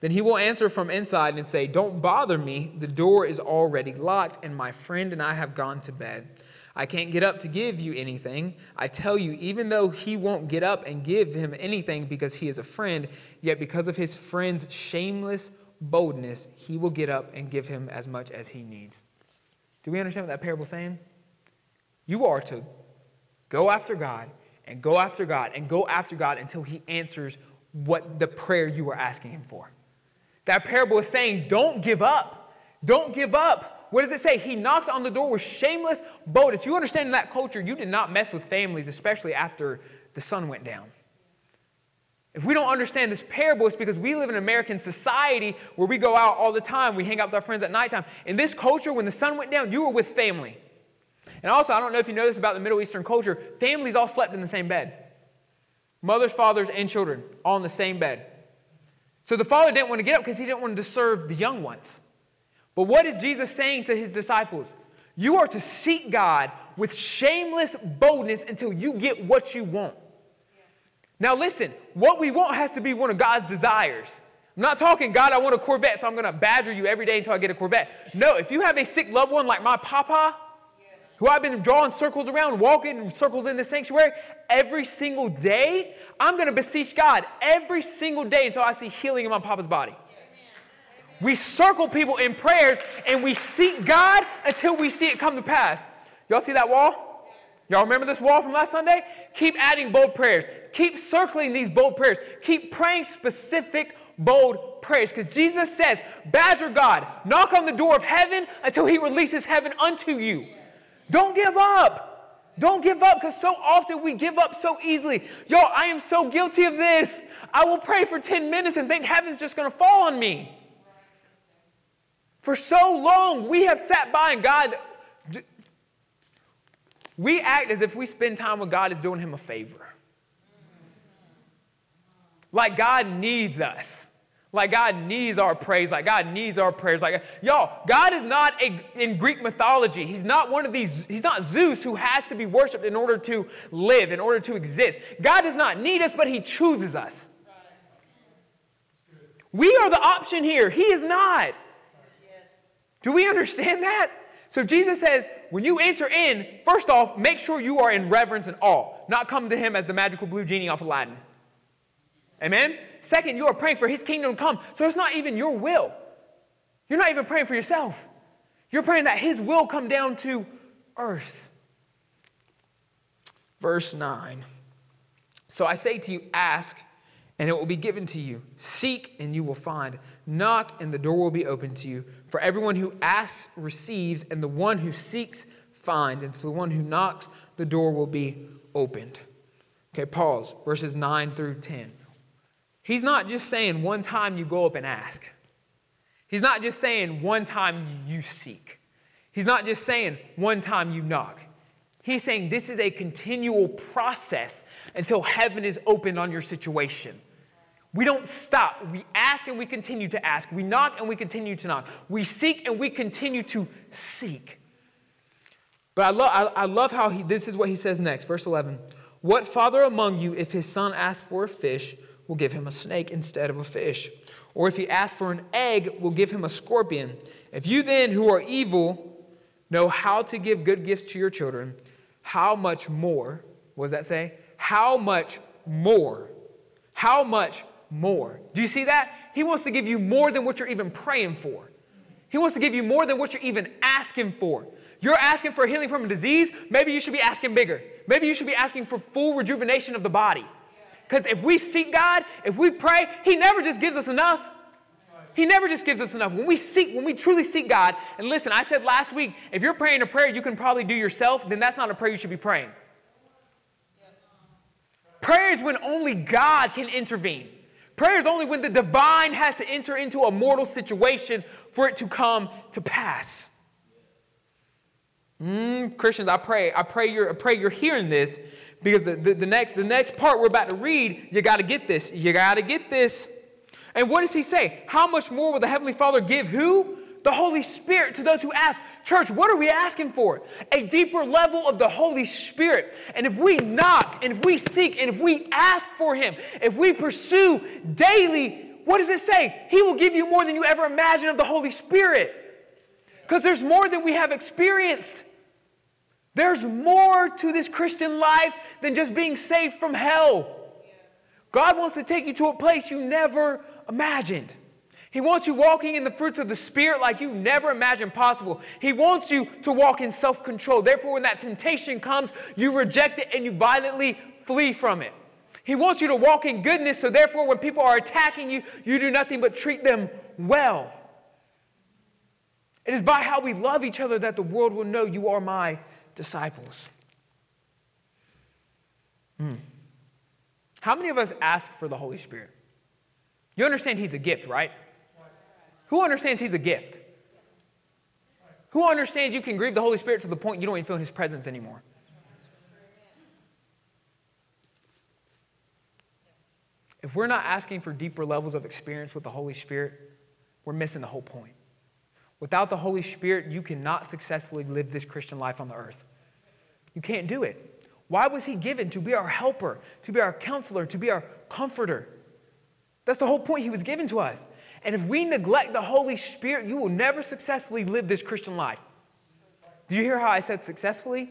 Then he will answer from inside and say, Don't bother me. The door is already locked, and my friend and I have gone to bed. I can't get up to give you anything. I tell you, even though he won't get up and give him anything because he is a friend, yet because of his friend's shameless boldness, he will get up and give him as much as he needs. Do we understand what that parable is saying? You are to go after God and go after God and go after God until he answers what the prayer you are asking him for. That parable is saying, don't give up. Don't give up. What does it say? He knocks on the door with shameless boldness. You understand in that culture, you did not mess with families, especially after the sun went down. If we don't understand this parable, it's because we live in American society where we go out all the time. We hang out with our friends at nighttime. In this culture, when the sun went down, you were with family. And also, I don't know if you know this about the Middle Eastern culture, families all slept in the same bed. Mothers, fathers, and children all in the same bed. So the father didn't want to get up because he didn't want to disturb the young ones. But what is Jesus saying to his disciples? You are to seek God with shameless boldness until you get what you want. Now, listen, what we want has to be one of God's desires. I'm not talking, God, I want a Corvette, so I'm going to badger you every day until I get a Corvette. No, if you have a sick loved one like my papa, who I've been drawing circles around, walking in circles in the sanctuary every single day, I'm going to beseech God every single day until I see healing in my papa's body. We circle people in prayers and we seek God until we see it come to pass. Y'all see that wall? Y'all remember this wall from last Sunday? Keep adding bold prayers. Keep circling these bold prayers. Keep praying specific bold prayers because Jesus says, Badger God, knock on the door of heaven until he releases heaven unto you. Don't give up. Don't give up because so often we give up so easily. Yo, I am so guilty of this. I will pray for 10 minutes and think heaven's just going to fall on me. For so long, we have sat by and God, we act as if we spend time with God is doing him a favor. Like God needs us. Like God needs our praise. Like God needs our prayers. Like y'all, God is not a, in Greek mythology. He's not one of these. He's not Zeus who has to be worshipped in order to live, in order to exist. God does not need us, but He chooses us. We are the option here. He is not. Do we understand that? So Jesus says, when you enter in, first off, make sure you are in reverence and awe, not come to him as the magical blue genie off Aladdin. Amen? Second, you are praying for his kingdom to come. So it's not even your will. You're not even praying for yourself. You're praying that his will come down to earth. Verse 9. So I say to you, ask, and it will be given to you. Seek, and you will find. Knock, and the door will be opened to you. For everyone who asks receives, and the one who seeks finds, and to the one who knocks, the door will be opened. Okay, pause. Verses 9 through 10. He's not just saying one time you go up and ask. He's not just saying one time you seek. He's not just saying one time you knock. He's saying this is a continual process until heaven is opened on your situation. We don't stop. We ask and we continue to ask. We knock and we continue to knock. We seek and we continue to seek. But I, love, I, I love how he, this is what he says next, verse 11. What father among you, if his son asks for a fish, will give him a snake instead of a fish? Or if he asks for an egg, we'll give him a scorpion? If you then, who are evil, know how to give good gifts to your children, how much more, what does that say? How much more? How much more. Do you see that? He wants to give you more than what you're even praying for. He wants to give you more than what you're even asking for. You're asking for healing from a disease, maybe you should be asking bigger. Maybe you should be asking for full rejuvenation of the body. Because if we seek God, if we pray, He never just gives us enough. He never just gives us enough. When we seek, when we truly seek God, and listen, I said last week, if you're praying a prayer you can probably do yourself, then that's not a prayer you should be praying. Prayer is when only God can intervene. Prayer is only when the divine has to enter into a mortal situation for it to come to pass. Mm, Christians, I pray, I pray you're, I pray you're hearing this because the, the, the, next, the next part we're about to read, you got to get this. You got to get this. And what does he say? How much more will the Heavenly Father give who? the Holy Spirit to those who ask. Church, what are we asking for? A deeper level of the Holy Spirit. And if we knock, and if we seek, and if we ask for Him, if we pursue daily, what does it say? He will give you more than you ever imagined of the Holy Spirit. Because there's more than we have experienced. There's more to this Christian life than just being saved from hell. God wants to take you to a place you never imagined. He wants you walking in the fruits of the Spirit like you never imagined possible. He wants you to walk in self control. Therefore, when that temptation comes, you reject it and you violently flee from it. He wants you to walk in goodness, so therefore, when people are attacking you, you do nothing but treat them well. It is by how we love each other that the world will know you are my disciples. Hmm. How many of us ask for the Holy Spirit? You understand He's a gift, right? Who understands He's a gift? Who understands you can grieve the Holy Spirit to the point you don't even feel His presence anymore? If we're not asking for deeper levels of experience with the Holy Spirit, we're missing the whole point. Without the Holy Spirit, you cannot successfully live this Christian life on the earth. You can't do it. Why was he given? To be our helper, to be our counselor, to be our comforter. That's the whole point he was given to us. And if we neglect the Holy Spirit, you will never successfully live this Christian life. Do you hear how I said successfully?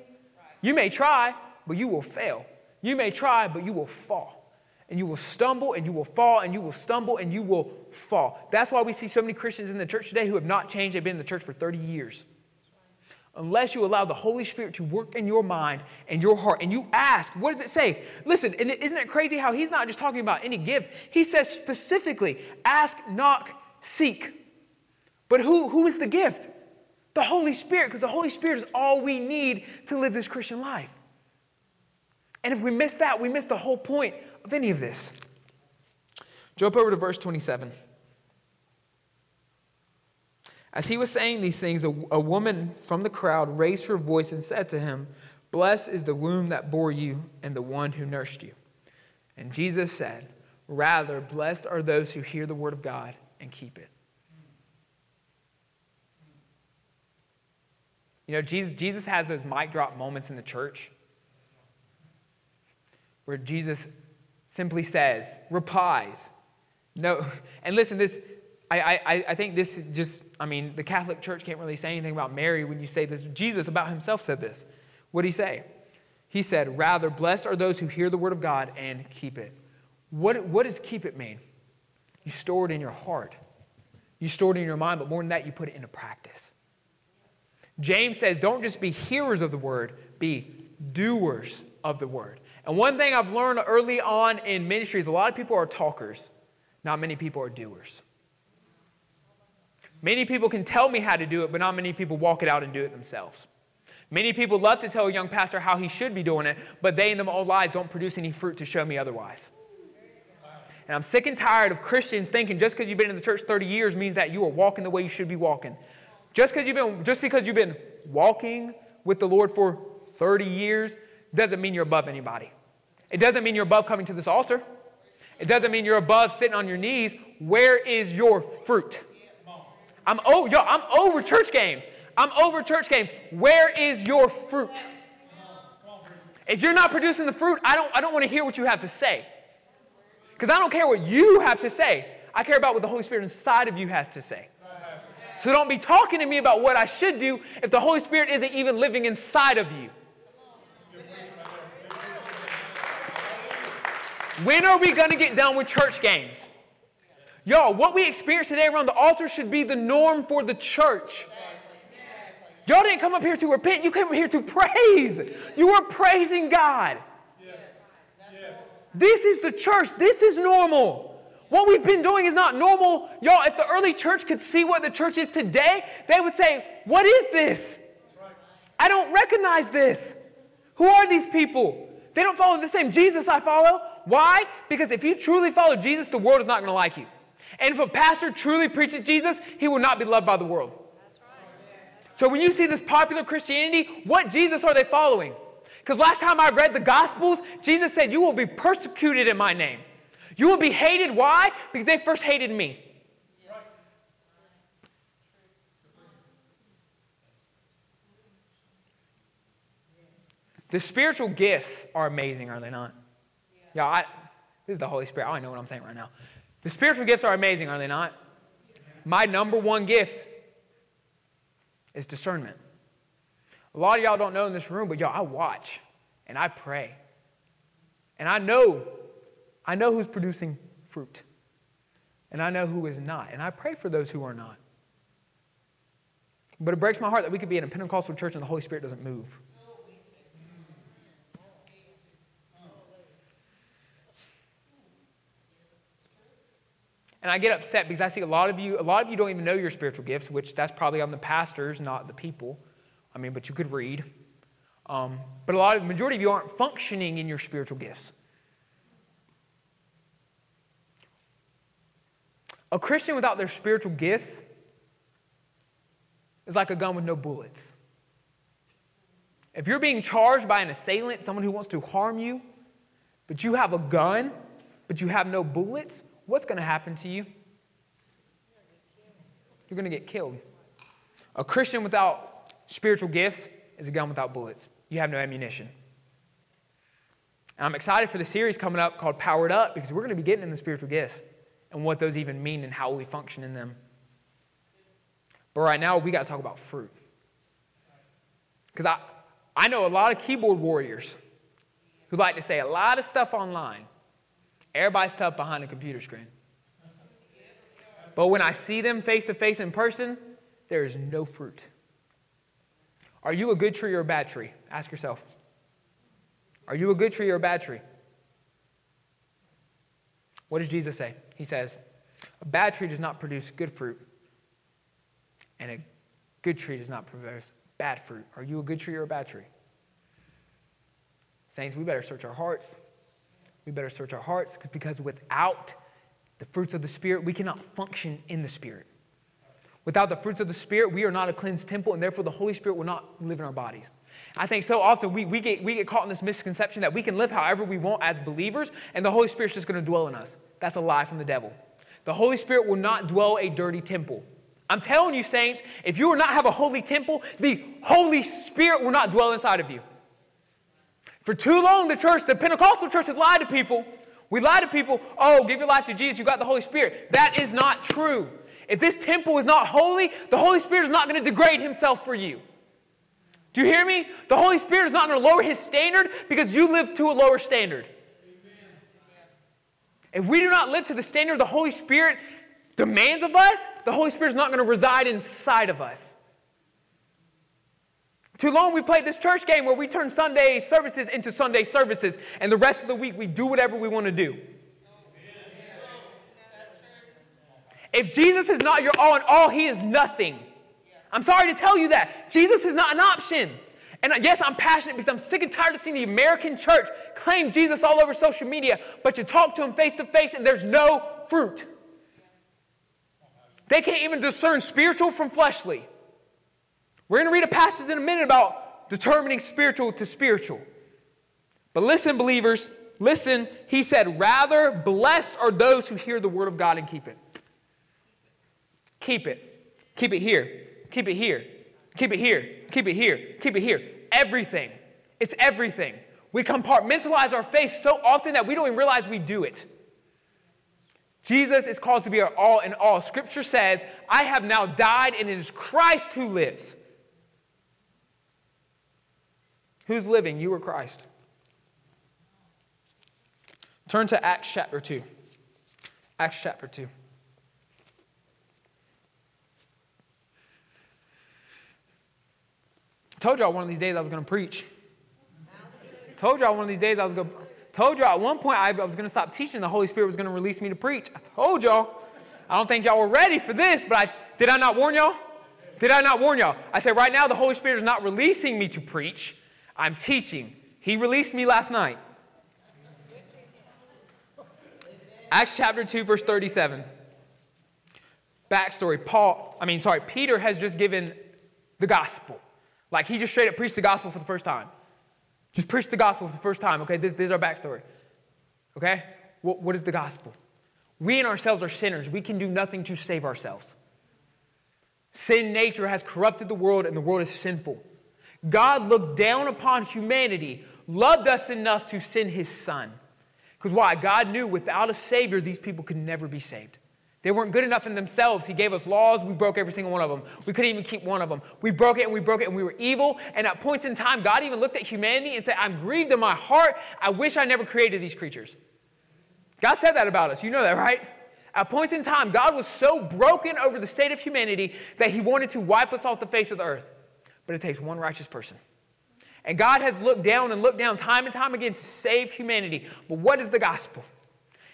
You may try, but you will fail. You may try, but you will fall. And you will stumble and you will fall and you will stumble and you will fall. That's why we see so many Christians in the church today who have not changed. They've been in the church for 30 years. Unless you allow the Holy Spirit to work in your mind and your heart and you ask, what does it say? Listen, isn't it crazy how he's not just talking about any gift? He says specifically, ask, knock, seek. But who, who is the gift? The Holy Spirit, because the Holy Spirit is all we need to live this Christian life. And if we miss that, we miss the whole point of any of this. Jump over to verse 27. As he was saying these things, a, a, woman from the crowd raised her voice and said to him, Blessed is the womb that bore you and the one who nursed you. And Jesus said, Rather, blessed are those who hear the word of God and keep it. You know, Jesus, Jesus has those mic drop moments in the church where Jesus simply says, replies. No, and listen, this, I, I, I think this just, I mean, the Catholic Church can't really say anything about Mary when you say this. Jesus about himself said this. What did he say? He said, Rather, blessed are those who hear the word of God and keep it. What, what does keep it mean? You store it in your heart, you store it in your mind, but more than that, you put it into practice. James says, Don't just be hearers of the word, be doers of the word. And one thing I've learned early on in ministry is a lot of people are talkers, not many people are doers. Many people can tell me how to do it, but not many people walk it out and do it themselves. Many people love to tell a young pastor how he should be doing it, but they in their own lives don't produce any fruit to show me otherwise. And I'm sick and tired of Christians thinking just because you've been in the church 30 years means that you are walking the way you should be walking. Just because you've been, just because you've been walking with the Lord for 30 years doesn't mean you're above anybody. It doesn't mean you're above coming to this altar. It doesn't mean you're above sitting on your knees. Where is your fruit? I'm oh, yo, I'm over church games. I'm over church games. Where is your fruit? If you're not producing the fruit, I don't, I don't want to hear what you have to say. Because I don't care what you have to say. I care about what the Holy Spirit inside of you has to say. So don't be talking to me about what I should do if the Holy Spirit isn't even living inside of you. When are we going to get done with church games? Y'all, what we experience today around the altar should be the norm for the church. Y'all didn't come up here to repent, you came here to praise. You were praising God. This is the church. This is normal. What we've been doing is not normal. Y'all, if the early church could see what the church is today, they would say, What is this? I don't recognize this. Who are these people? They don't follow the same Jesus I follow. Why? Because if you truly follow Jesus, the world is not going to like you. And if a pastor truly preaches Jesus, he will not be loved by the world. So when you see this popular Christianity, what Jesus are they following? Because last time I read the Gospels, Jesus said, You will be persecuted in my name. You will be hated. Why? Because they first hated me. The spiritual gifts are amazing, are they not? Yeah, I, this is the Holy Spirit. I know what I'm saying right now. The spiritual gifts are amazing, are they not? My number one gift is discernment. A lot of y'all don't know in this room, but y'all, I watch and I pray. And I know, I know who's producing fruit. And I know who is not. And I pray for those who are not. But it breaks my heart that we could be in a Pentecostal church and the Holy Spirit doesn't move. And I get upset because I see a lot of you, a lot of you don't even know your spiritual gifts, which that's probably on the pastors, not the people. I mean, but you could read. Um, but a lot of the majority of you aren't functioning in your spiritual gifts. A Christian without their spiritual gifts is like a gun with no bullets. If you're being charged by an assailant, someone who wants to harm you, but you have a gun, but you have no bullets, what's going to happen to you? You're going to get killed. A Christian without spiritual gifts is a gun without bullets. You have no ammunition. And I'm excited for the series coming up called Powered Up because we're going to be getting in the spiritual gifts and what those even mean and how we function in them. But right now, we got to talk about fruit. Because I, I know a lot of keyboard warriors who like to say a lot of stuff online. Everybody's tough behind a computer screen. But when I see them face to face in person, there is no fruit. Are you a good tree or a bad tree? Ask yourself. Are you a good tree or a bad tree? What does Jesus say? He says, A bad tree does not produce good fruit, and a good tree does not produce bad fruit. Are you a good tree or a bad tree? Saints, we better search our hearts. We better search our hearts because without the fruits of the Spirit, we cannot function in the Spirit. Without the fruits of the Spirit, we are not a cleansed temple, and therefore the Holy Spirit will not live in our bodies. I think so often we, we, get, we get caught in this misconception that we can live however we want as believers, and the Holy Spirit's just going to dwell in us. That's a lie from the devil. The Holy Spirit will not dwell a dirty temple. I'm telling you, saints, if you will not have a holy temple, the Holy Spirit will not dwell inside of you. For too long, the church, the Pentecostal church, has lied to people. We lie to people, oh, give your life to Jesus, you got the Holy Spirit. That is not true. If this temple is not holy, the Holy Spirit is not going to degrade himself for you. Do you hear me? The Holy Spirit is not going to lower his standard because you live to a lower standard. If we do not live to the standard the Holy Spirit demands of us, the Holy Spirit is not going to reside inside of us. Too long we played this church game where we turn Sunday services into Sunday services, and the rest of the week we do whatever we want to do. If Jesus is not your all in all, he is nothing. I'm sorry to tell you that. Jesus is not an option. And yes, I'm passionate because I'm sick and tired of seeing the American church claim Jesus all over social media, but you talk to him face to face and there's no fruit. They can't even discern spiritual from fleshly. We're going to read a passage in a minute about determining spiritual to spiritual. But listen, believers, listen. He said, Rather, blessed are those who hear the word of God and keep it. Keep it. Keep it here. Keep it here. Keep it here. Keep it here. Keep it here. Everything. It's everything. We compartmentalize our faith so often that we don't even realize we do it. Jesus is called to be our all in all. Scripture says, I have now died, and it is Christ who lives. Who's living, you or Christ? Turn to Acts chapter 2. Acts chapter 2. Told y'all one of these days I was going to preach. Told y'all one of these days I was going to Told y'all at one point I was going to stop teaching. The Holy Spirit was going to release me to preach. I told y'all. I don't think y'all were ready for this, but I, did I not warn y'all? Did I not warn y'all? I said, right now, the Holy Spirit is not releasing me to preach. I'm teaching. He released me last night. Acts chapter 2, verse 37. Backstory Paul, I mean, sorry, Peter has just given the gospel. Like he just straight up preached the gospel for the first time. Just preached the gospel for the first time, okay? This, this is our backstory. Okay? What, what is the gospel? We in ourselves are sinners. We can do nothing to save ourselves. Sin nature has corrupted the world, and the world is sinful. God looked down upon humanity, loved us enough to send his son. Because why? God knew without a Savior, these people could never be saved. They weren't good enough in themselves. He gave us laws. We broke every single one of them. We couldn't even keep one of them. We broke it and we broke it and we were evil. And at points in time, God even looked at humanity and said, I'm grieved in my heart. I wish I never created these creatures. God said that about us. You know that, right? At points in time, God was so broken over the state of humanity that he wanted to wipe us off the face of the earth. But it takes one righteous person. And God has looked down and looked down time and time again to save humanity. But what is the gospel?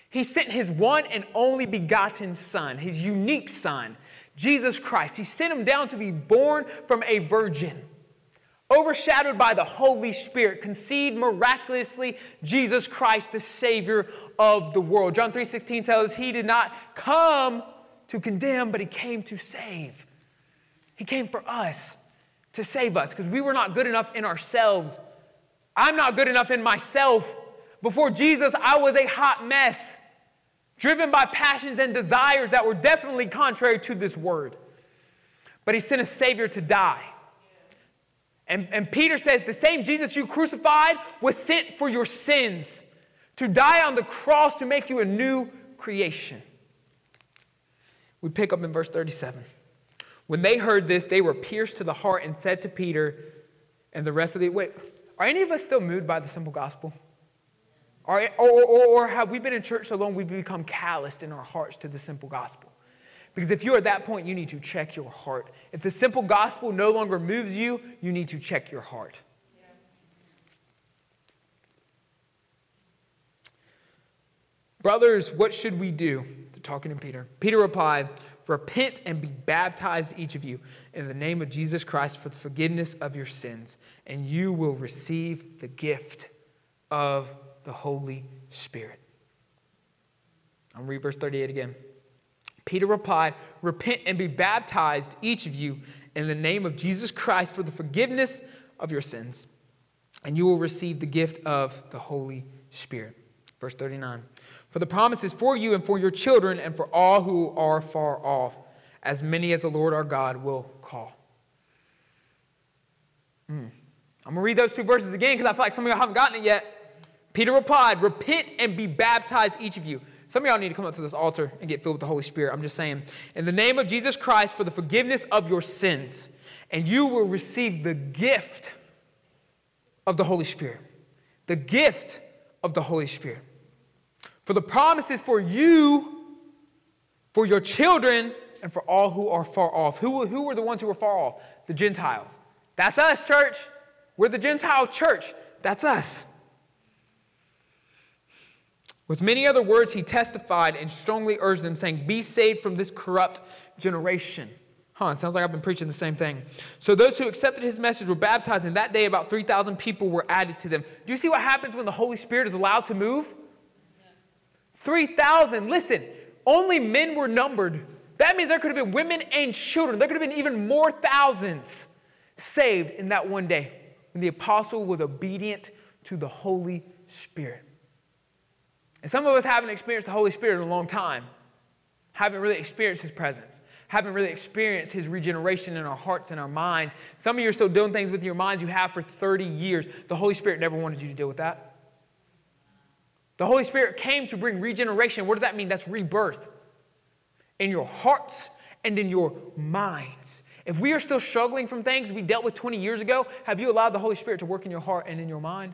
He sent his one and only begotten Son, his unique Son, Jesus Christ. He sent him down to be born from a virgin, overshadowed by the Holy Spirit, conceived miraculously Jesus Christ, the Savior of the world. John 3:16 tells us he did not come to condemn, but he came to save. He came for us to save us because we were not good enough in ourselves. I'm not good enough in myself. Before Jesus, I was a hot mess driven by passions and desires that were definitely contrary to this word. But he sent a Savior to die. And, and Peter says, The same Jesus you crucified was sent for your sins, to die on the cross to make you a new creation. We pick up in verse 37. When they heard this, they were pierced to the heart and said to Peter and the rest of the. Wait, are any of us still moved by the simple gospel? Or, or, or, or have we been in church so long we've become calloused in our hearts to the simple gospel? Because if you're at that point, you need to check your heart. If the simple gospel no longer moves you, you need to check your heart. Brothers, what should we do? They're talking to Peter. Peter replied, Repent and be baptized, each of you, in the name of Jesus Christ for the forgiveness of your sins, and you will receive the gift of the Holy Spirit. I'll read verse 38 again. Peter replied, Repent and be baptized, each of you, in the name of Jesus Christ for the forgiveness of your sins, and you will receive the gift of the Holy Spirit. Verse 39 For the promise is for you and for your children and for all who are far off, as many as the Lord our God will call. Mm. I'm going to read those two verses again because I feel like some of y'all haven't gotten it yet. Peter replied, Repent and be baptized, each of you. Some of y'all need to come up to this altar and get filled with the Holy Spirit. I'm just saying, in the name of Jesus Christ for the forgiveness of your sins, and you will receive the gift of the Holy Spirit. The gift of the Holy Spirit. For the promises for you, for your children, and for all who are far off. Who, who were the ones who were far off? The Gentiles. That's us, church. We're the Gentile church. That's us. With many other words, he testified and strongly urged them, saying, Be saved from this corrupt generation. Huh, it sounds like I've been preaching the same thing. So those who accepted his message were baptized, and that day about 3,000 people were added to them. Do you see what happens when the Holy Spirit is allowed to move? 3,000. Listen, only men were numbered. That means there could have been women and children. There could have been even more thousands saved in that one day when the apostle was obedient to the Holy Spirit. And some of us haven't experienced the Holy Spirit in a long time, haven't really experienced His presence, haven't really experienced His regeneration in our hearts and our minds. Some of you are still doing things with your minds you have for 30 years. The Holy Spirit never wanted you to deal with that. The Holy Spirit came to bring regeneration. What does that mean? That's rebirth in your hearts and in your minds. If we are still struggling from things we dealt with 20 years ago, have you allowed the Holy Spirit to work in your heart and in your mind?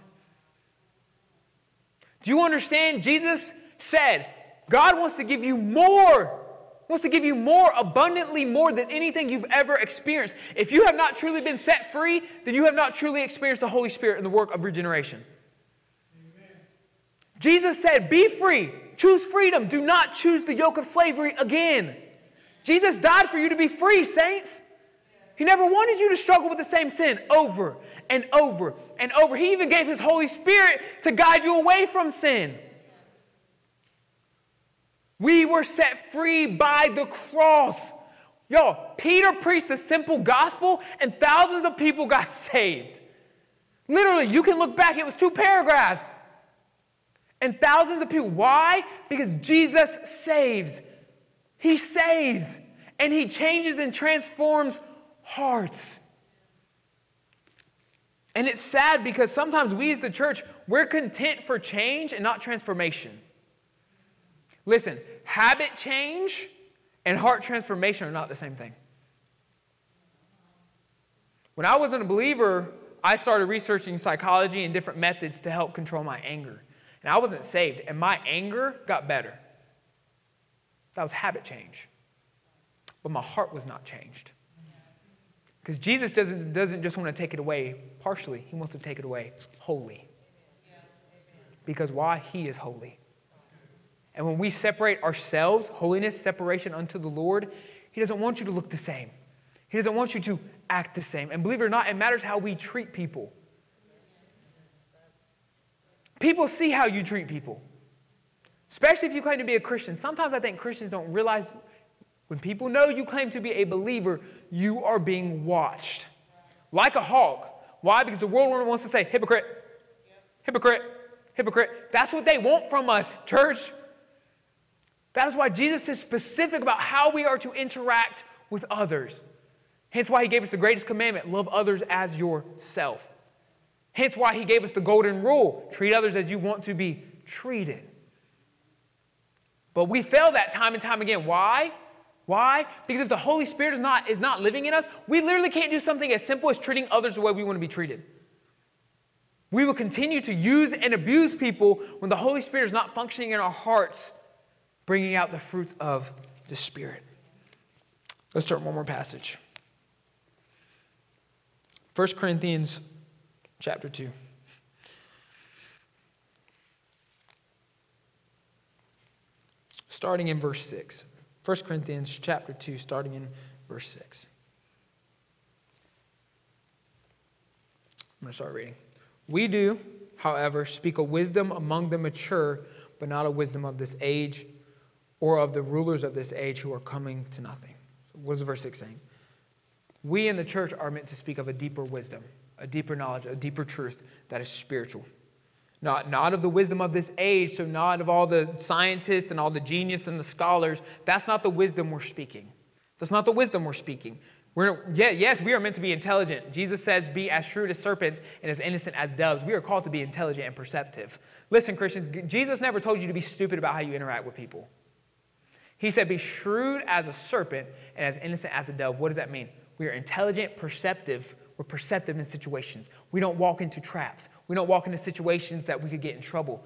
Do you understand? Jesus said, God wants to give you more, wants to give you more, abundantly more than anything you've ever experienced. If you have not truly been set free, then you have not truly experienced the Holy Spirit in the work of regeneration. Jesus said, Be free, choose freedom, do not choose the yoke of slavery again. Jesus died for you to be free, saints. He never wanted you to struggle with the same sin over and over and over. He even gave His Holy Spirit to guide you away from sin. We were set free by the cross. Yo, Peter preached the simple gospel and thousands of people got saved. Literally, you can look back, it was two paragraphs. And thousands of people. Why? Because Jesus saves. He saves. And He changes and transforms hearts. And it's sad because sometimes we as the church, we're content for change and not transformation. Listen, habit change and heart transformation are not the same thing. When I wasn't a believer, I started researching psychology and different methods to help control my anger. And I wasn't saved, and my anger got better. That was habit change. But my heart was not changed. Because Jesus doesn't, doesn't just want to take it away partially, He wants to take it away wholly. Because why? He is holy. And when we separate ourselves, holiness, separation unto the Lord, He doesn't want you to look the same. He doesn't want you to act the same. And believe it or not, it matters how we treat people. People see how you treat people, especially if you claim to be a Christian. Sometimes I think Christians don't realize when people know you claim to be a believer, you are being watched. Like a hawk. Why? Because the world wants to say, hypocrite, hypocrite, hypocrite. That's what they want from us, church. That is why Jesus is specific about how we are to interact with others. Hence why he gave us the greatest commandment love others as yourself. Hence why he gave us the golden rule treat others as you want to be treated. But we fail that time and time again. Why? Why? Because if the Holy Spirit is not, is not living in us, we literally can't do something as simple as treating others the way we want to be treated. We will continue to use and abuse people when the Holy Spirit is not functioning in our hearts, bringing out the fruits of the Spirit. Let's start one more passage. 1 Corinthians chapter 2. Starting in verse 6. 1 Corinthians chapter 2, starting in verse 6. I'm going to start reading. We do, however, speak a wisdom among the mature, but not a wisdom of this age or of the rulers of this age who are coming to nothing. So what is verse 6 saying? We in the church are meant to speak of a deeper wisdom, a deeper knowledge, a deeper truth that is spiritual. Not, not of the wisdom of this age, so not of all the scientists and all the genius and the scholars. That's not the wisdom we're speaking. That's not the wisdom we're speaking. We're, yeah, yes, we are meant to be intelligent. Jesus says, Be as shrewd as serpents and as innocent as doves. We are called to be intelligent and perceptive. Listen, Christians, Jesus never told you to be stupid about how you interact with people. He said, Be shrewd as a serpent and as innocent as a dove. What does that mean? We are intelligent, perceptive. We're perceptive in situations. We don't walk into traps. We don't walk into situations that we could get in trouble,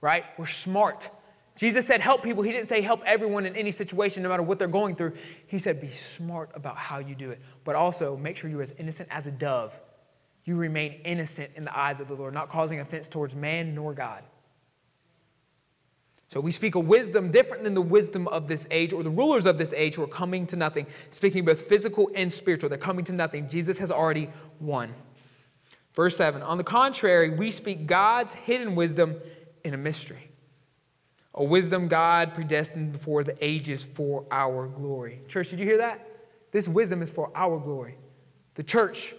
right? We're smart. Jesus said, help people. He didn't say help everyone in any situation, no matter what they're going through. He said, be smart about how you do it, but also make sure you're as innocent as a dove. You remain innocent in the eyes of the Lord, not causing offense towards man nor God. So we speak a wisdom different than the wisdom of this age or the rulers of this age who are coming to nothing, speaking both physical and spiritual. They're coming to nothing. Jesus has already won. Verse 7 On the contrary, we speak God's hidden wisdom in a mystery, a wisdom God predestined before the ages for our glory. Church, did you hear that? This wisdom is for our glory. The church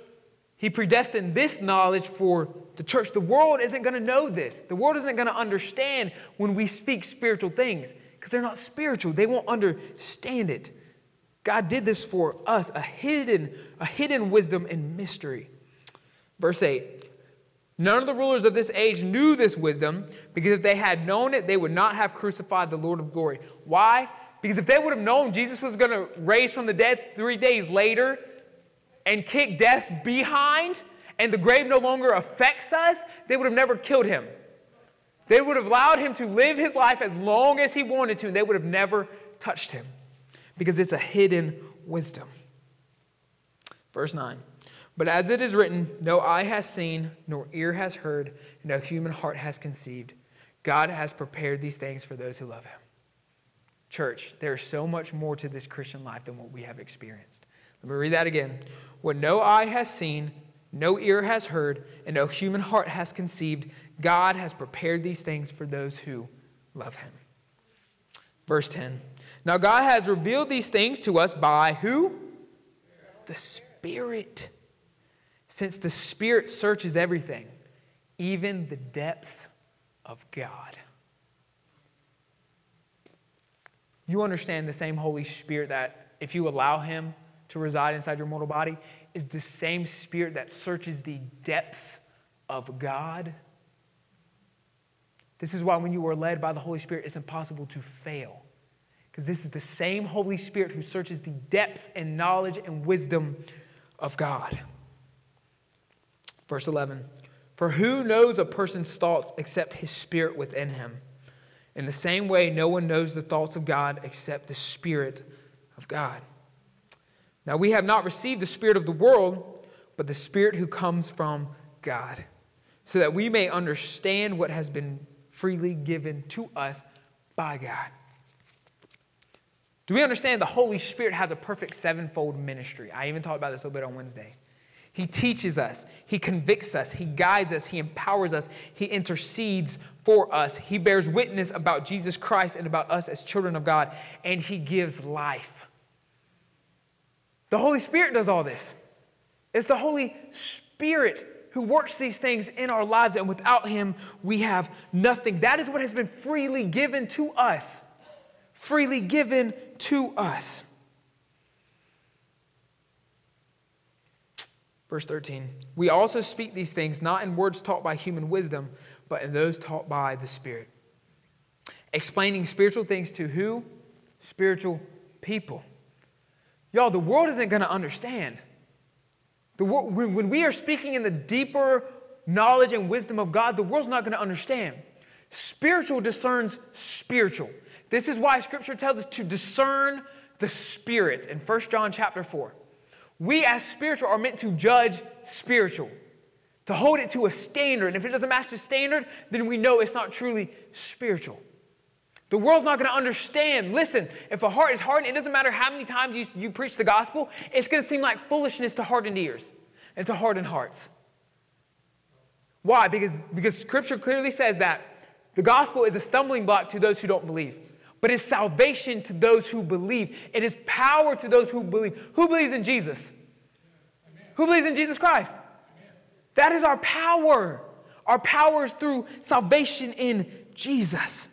he predestined this knowledge for the church. The world isn't going to know this. The world isn't going to understand when we speak spiritual things because they're not spiritual. They won't understand it. God did this for us, a hidden, a hidden wisdom and mystery. Verse 8. None of the rulers of this age knew this wisdom because if they had known it, they would not have crucified the Lord of glory. Why? Because if they would have known Jesus was going to raise from the dead three days later, and kick death behind and the grave no longer affects us, they would have never killed him. They would have allowed him to live his life as long as he wanted to, and they would have never touched him because it's a hidden wisdom. Verse 9. But as it is written, no eye has seen, nor ear has heard, no human heart has conceived. God has prepared these things for those who love him. Church, there's so much more to this Christian life than what we have experienced. Let me read that again. What no eye has seen, no ear has heard, and no human heart has conceived, God has prepared these things for those who love him. Verse 10. Now God has revealed these things to us by who? The Spirit. Since the Spirit searches everything, even the depths of God. You understand the same Holy Spirit that if you allow Him to reside inside your mortal body is the same spirit that searches the depths of God. This is why when you are led by the Holy Spirit, it's impossible to fail. Because this is the same Holy Spirit who searches the depths and knowledge and wisdom of God. Verse 11 For who knows a person's thoughts except his spirit within him? In the same way, no one knows the thoughts of God except the Spirit of God. Now, we have not received the Spirit of the world, but the Spirit who comes from God, so that we may understand what has been freely given to us by God. Do we understand the Holy Spirit has a perfect sevenfold ministry? I even talked about this a little bit on Wednesday. He teaches us, He convicts us, He guides us, He empowers us, He intercedes for us, He bears witness about Jesus Christ and about us as children of God, and He gives life. The Holy Spirit does all this. It's the Holy Spirit who works these things in our lives, and without Him, we have nothing. That is what has been freely given to us. Freely given to us. Verse 13. We also speak these things not in words taught by human wisdom, but in those taught by the Spirit. Explaining spiritual things to who? Spiritual people. Y'all, the world isn't going to understand. The, when we are speaking in the deeper knowledge and wisdom of God, the world's not going to understand. Spiritual discerns spiritual. This is why scripture tells us to discern the spirits in 1 John chapter 4. We as spiritual are meant to judge spiritual, to hold it to a standard. And if it doesn't match the standard, then we know it's not truly spiritual. The world's not going to understand. Listen, if a heart is hardened, it doesn't matter how many times you, you preach the gospel, it's going to seem like foolishness to hardened ears and to hardened hearts. Why? Because, because scripture clearly says that the gospel is a stumbling block to those who don't believe, but it's salvation to those who believe. It is power to those who believe. Who believes in Jesus? Amen. Who believes in Jesus Christ? Amen. That is our power. Our power is through salvation in Jesus.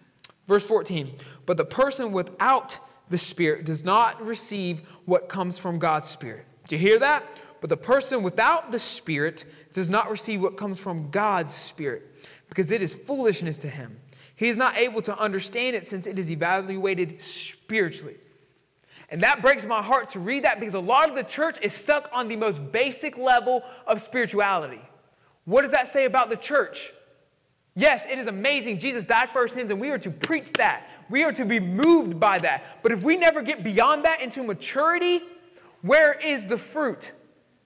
Verse 14, but the person without the Spirit does not receive what comes from God's Spirit. Do you hear that? But the person without the Spirit does not receive what comes from God's Spirit because it is foolishness to him. He is not able to understand it since it is evaluated spiritually. And that breaks my heart to read that because a lot of the church is stuck on the most basic level of spirituality. What does that say about the church? Yes, it is amazing. Jesus died for our sins, and we are to preach that. We are to be moved by that. But if we never get beyond that into maturity, where is the fruit?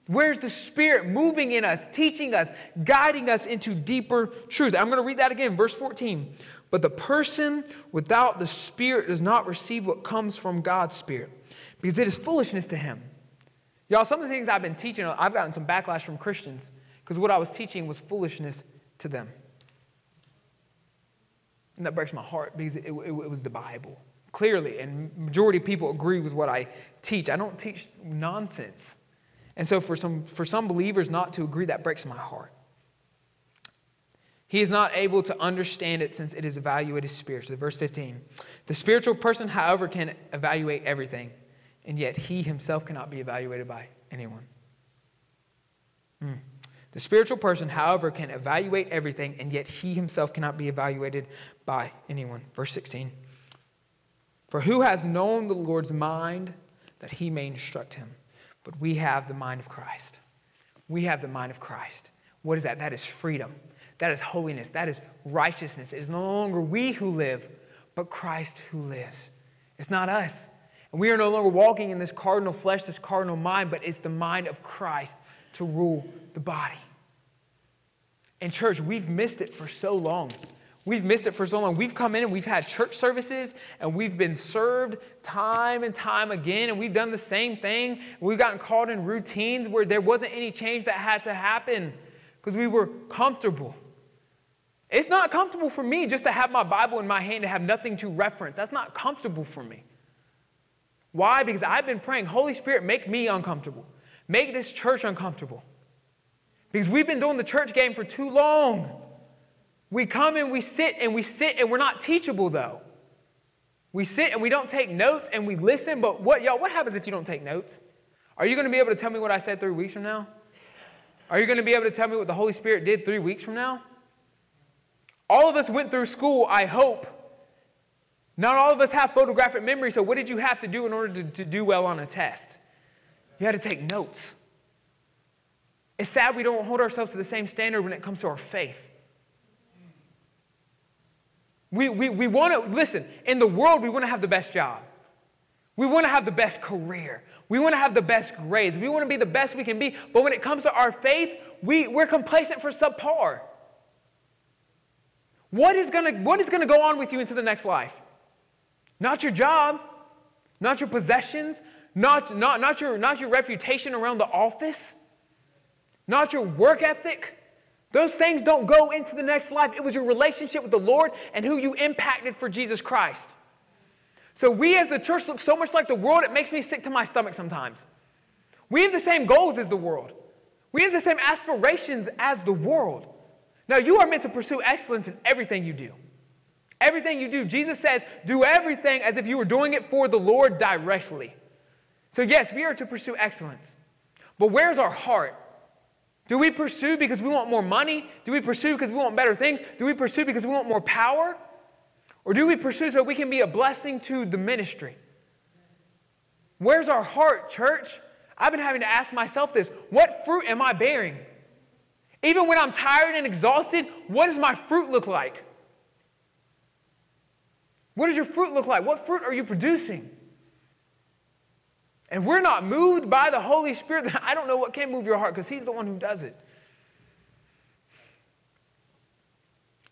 Where's the Spirit moving in us, teaching us, guiding us into deeper truth? I'm going to read that again, verse 14. But the person without the Spirit does not receive what comes from God's Spirit because it is foolishness to him. Y'all, some of the things I've been teaching, I've gotten some backlash from Christians because what I was teaching was foolishness to them. And that breaks my heart because it, it, it was the Bible. Clearly, and majority of people agree with what I teach. I don't teach nonsense. And so for some, for some believers not to agree, that breaks my heart. He is not able to understand it since it is evaluated spiritually. Verse 15. The spiritual person, however, can evaluate everything, and yet he himself cannot be evaluated by anyone. Hmm. The spiritual person, however, can evaluate everything, and yet he himself cannot be evaluated by anyone. Verse 16. For who has known the Lord's mind that he may instruct him? But we have the mind of Christ. We have the mind of Christ. What is that? That is freedom. That is holiness. That is righteousness. It is no longer we who live, but Christ who lives. It's not us. And we are no longer walking in this cardinal flesh, this cardinal mind, but it's the mind of Christ to rule the body. And, church, we've missed it for so long. We've missed it for so long. We've come in and we've had church services and we've been served time and time again and we've done the same thing. We've gotten caught in routines where there wasn't any change that had to happen because we were comfortable. It's not comfortable for me just to have my Bible in my hand and have nothing to reference. That's not comfortable for me. Why? Because I've been praying, Holy Spirit, make me uncomfortable. Make this church uncomfortable. Because we've been doing the church game for too long. We come and we sit and we sit and we're not teachable though. We sit and we don't take notes and we listen, but what, y'all, what happens if you don't take notes? Are you going to be able to tell me what I said three weeks from now? Are you going to be able to tell me what the Holy Spirit did three weeks from now? All of us went through school, I hope. Not all of us have photographic memory, so what did you have to do in order to, to do well on a test? You had to take notes. It's sad we don't hold ourselves to the same standard when it comes to our faith. We, we, we want to, listen, in the world, we want to have the best job. We want to have the best career. We want to have the best grades. We want to be the best we can be. But when it comes to our faith, we, we're complacent for subpar. What is going to go on with you into the next life? Not your job, not your possessions, not, not, not, your, not your reputation around the office, not your work ethic. Those things don't go into the next life. It was your relationship with the Lord and who you impacted for Jesus Christ. So we as the church look so much like the world, it makes me sick to my stomach sometimes. We have the same goals as the world. We have the same aspirations as the world. Now, you are meant to pursue excellence in everything you do. Everything you do. Jesus says, do everything as if you were doing it for the Lord directly. So, yes, we are to pursue excellence. But where's our heart? Do we pursue because we want more money? Do we pursue because we want better things? Do we pursue because we want more power? Or do we pursue so we can be a blessing to the ministry? Where's our heart, church? I've been having to ask myself this what fruit am I bearing? Even when I'm tired and exhausted, what does my fruit look like? What does your fruit look like? What fruit are you producing? And we're not moved by the Holy Spirit, I don't know what can move your heart because He's the one who does it.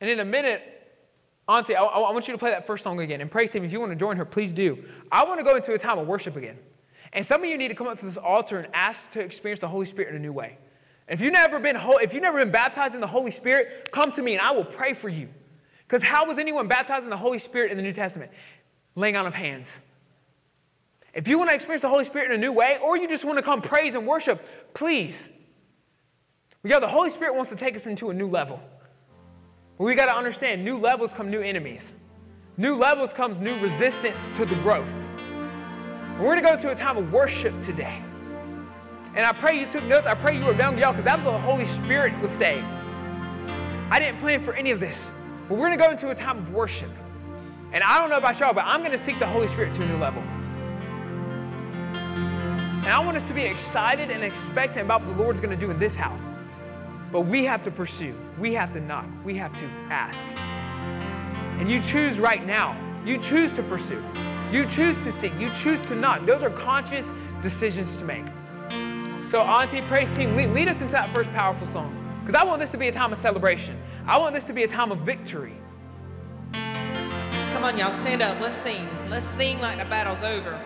And in a minute, Auntie, I, I, want you to play that first song again. And praise Team, if you want to join her, please do. I want to go into a time of worship again. And some of you need to come up to this altar and ask to experience the Holy Spirit in a new way. If you've never been, if you've never been baptized in the Holy Spirit, come to me and I will pray for you. Because how was anyone baptized in the Holy Spirit in the New Testament? Laying on of hands. If you want to experience the Holy Spirit in a new way, or you just want to come praise and worship, please. We got the Holy Spirit wants to take us into a new level. But we got to understand new levels come new enemies. New levels comes new resistance to the growth. And we're going to go into a time of worship today. And I pray you took notes. I pray you were down y'all because that's what the Holy Spirit was saying. I didn't plan for any of this. But we're going to go into a time of worship. And I don't know about y'all, but I'm going to seek the Holy Spirit to a new level. And I want us to be excited and expectant about what the Lord's going to do in this house. But we have to pursue. We have to knock. We have to ask. And you choose right now. You choose to pursue. You choose to seek. You choose to knock. Those are conscious decisions to make. So, Auntie, praise team, lead, lead us into that first powerful song. Because I want this to be a time of celebration. I want this to be a time of victory. Come on, y'all, stand up. Let's sing. Let's sing like the battle's over.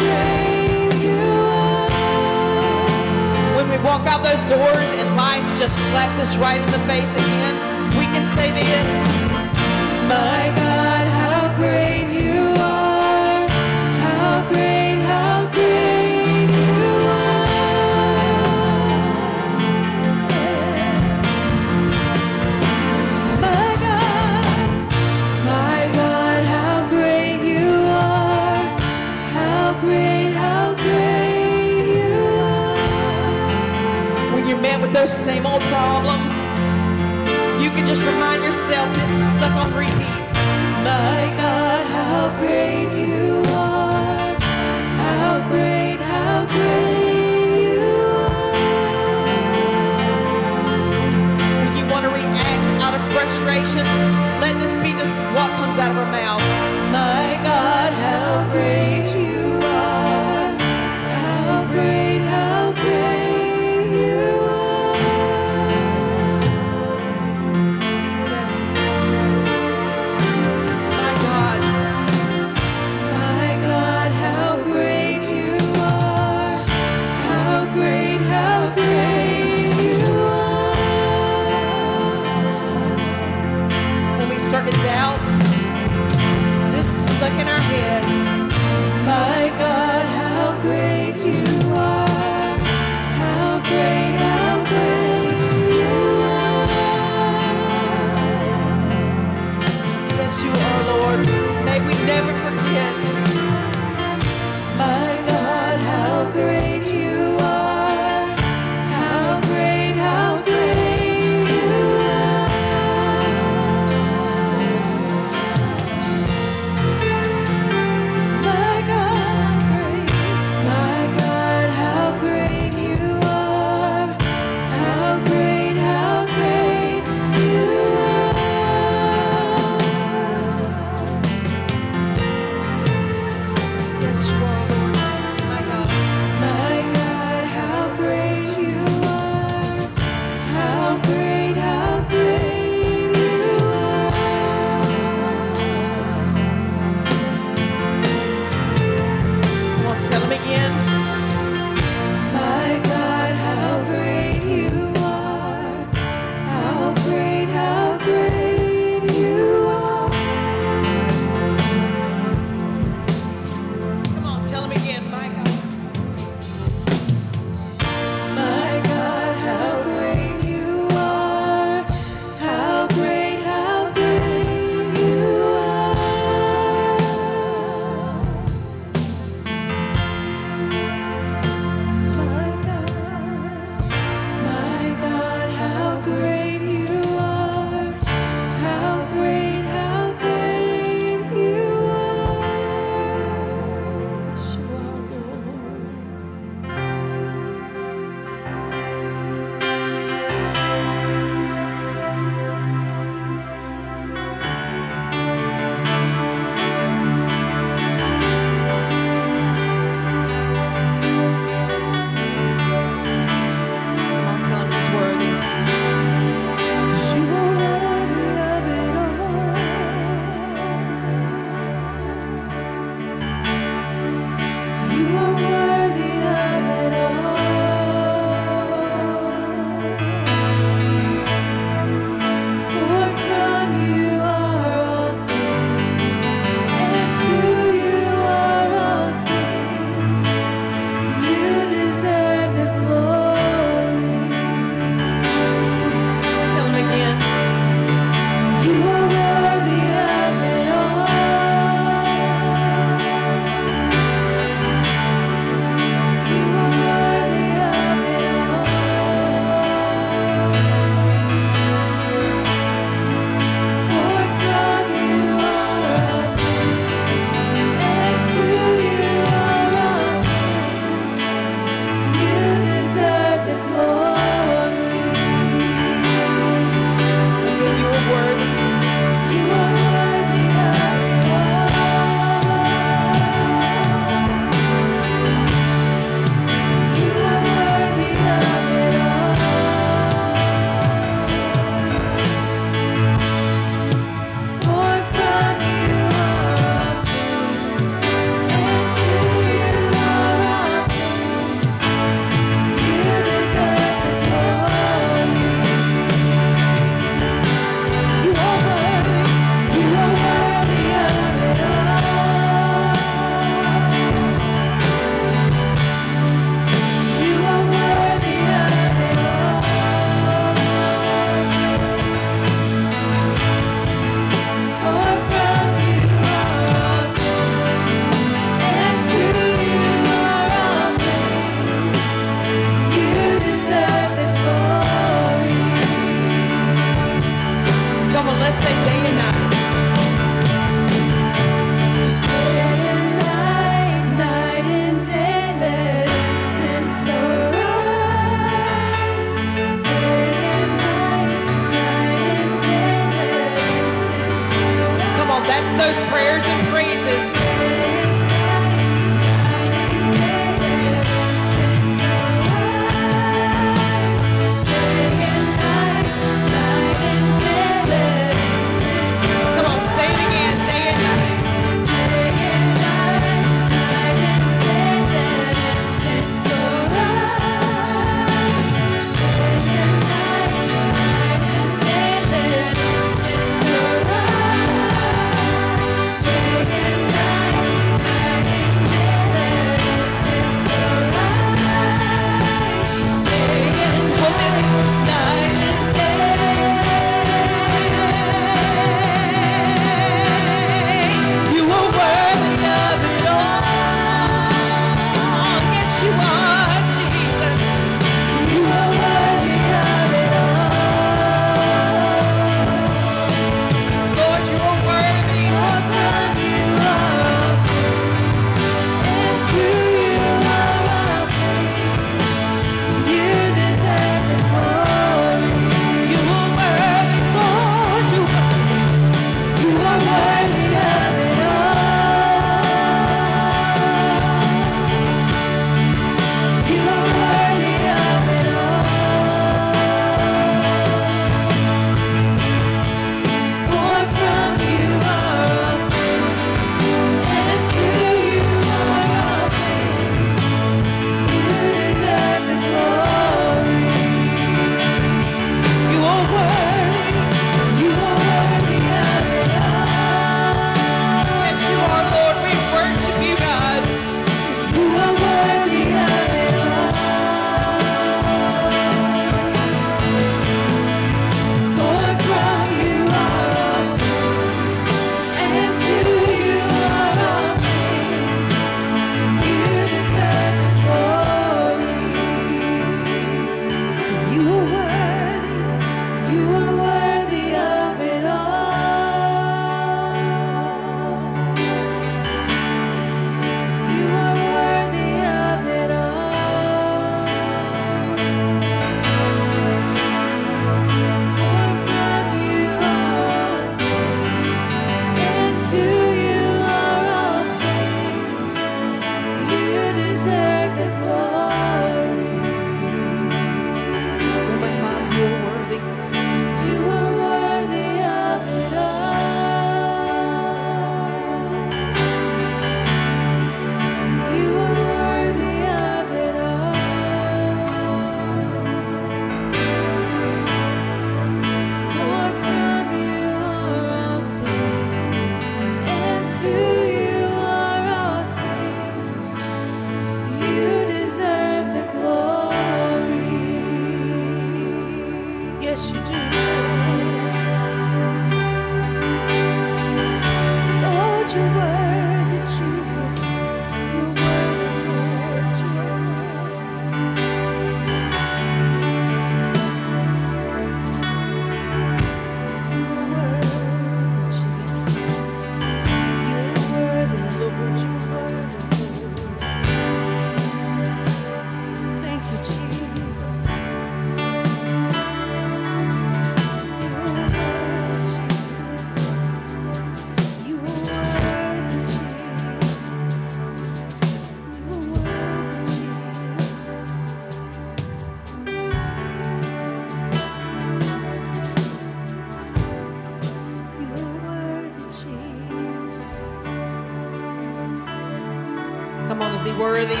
He worthy?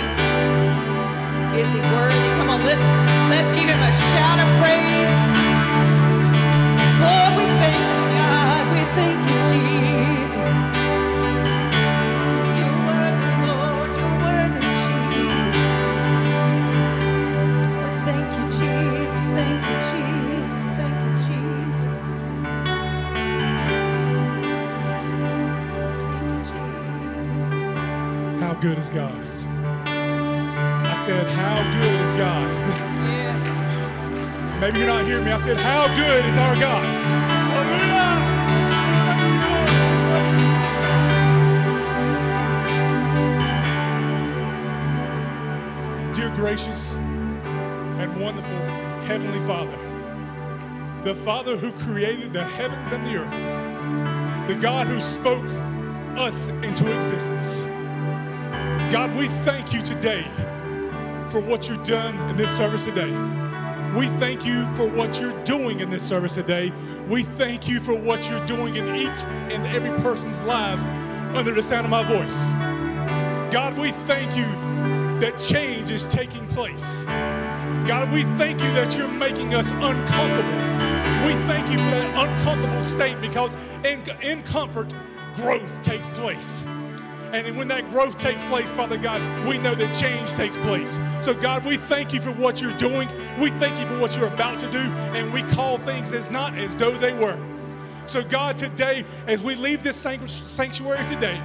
Is he worthy? Come on, let's let's give him a shout of praise. Lord, we thank you, God. We thank you, Jesus. You're worthy, Lord. You're worthy, Jesus. We thank you, Jesus. Thank you, Jesus. Thank you, Jesus. Thank you, Jesus. How good is God? Said, How good is God? Yes. Maybe you're not hearing me. I said, How good is our God? Hallelujah! Dear gracious and wonderful Heavenly Father, the Father who created the heavens and the earth, the God who spoke us into existence. God, we thank you today for what you've done in this service today. We thank you for what you're doing in this service today. We thank you for what you're doing in each and every person's lives under the sound of my voice. God, we thank you that change is taking place. God, we thank you that you're making us uncomfortable. We thank you for that uncomfortable state because in, in comfort, growth takes place. And when that growth takes place, Father God, we know that change takes place. So, God, we thank you for what you're doing. We thank you for what you're about to do. And we call things as not as though they were. So, God, today, as we leave this sanctuary today,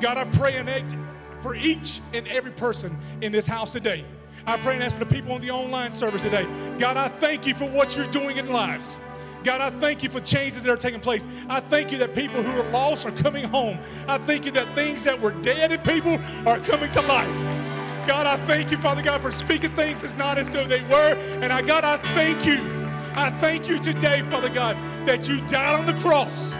God, I pray and act for each and every person in this house today. I pray and ask for the people on the online service today. God, I thank you for what you're doing in lives. God, I thank you for changes that are taking place. I thank you that people who are lost are coming home. I thank you that things that were dead in people are coming to life. God, I thank you, Father God, for speaking things as not as though they were. And I, God, I thank you. I thank you today, Father God, that you died on the cross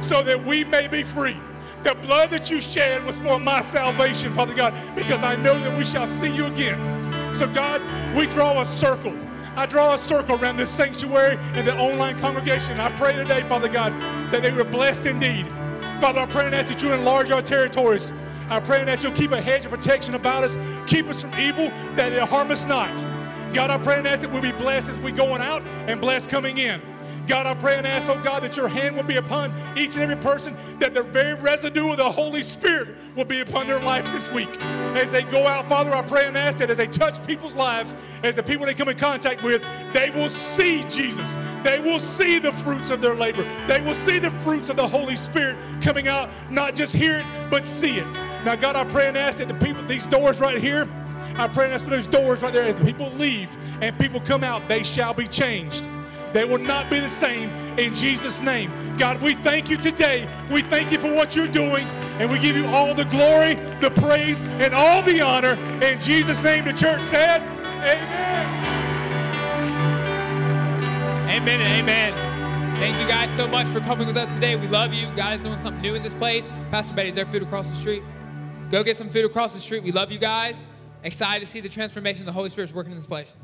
so that we may be free. The blood that you shed was for my salvation, Father God, because I know that we shall see you again. So, God, we draw a circle I draw a circle around this sanctuary and the online congregation. I pray today, Father God, that they were blessed indeed. Father, I pray and ask that you enlarge our territories. I pray and ask you'll keep a hedge of protection about us, keep us from evil, that it harm us not. God, I pray and ask that we'll be blessed as we going out and blessed coming in. God, I pray and ask, oh God, that your hand will be upon each and every person, that the very residue of the Holy Spirit will be upon their lives this week. As they go out, Father, I pray and ask that as they touch people's lives, as the people they come in contact with, they will see Jesus. They will see the fruits of their labor. They will see the fruits of the Holy Spirit coming out, not just hear it, but see it. Now, God, I pray and ask that the people, these doors right here, I pray and ask for those doors right there, as people leave and people come out, they shall be changed. They will not be the same in Jesus' name. God, we thank you today. We thank you for what you're doing. And we give you all the glory, the praise, and all the honor. In Jesus' name, the church said, Amen. Amen and amen. Thank you guys so much for coming with us today. We love you. God is doing something new in this place. Pastor Betty, is there food across the street? Go get some food across the street. We love you guys. Excited to see the transformation the Holy Spirit is working in this place.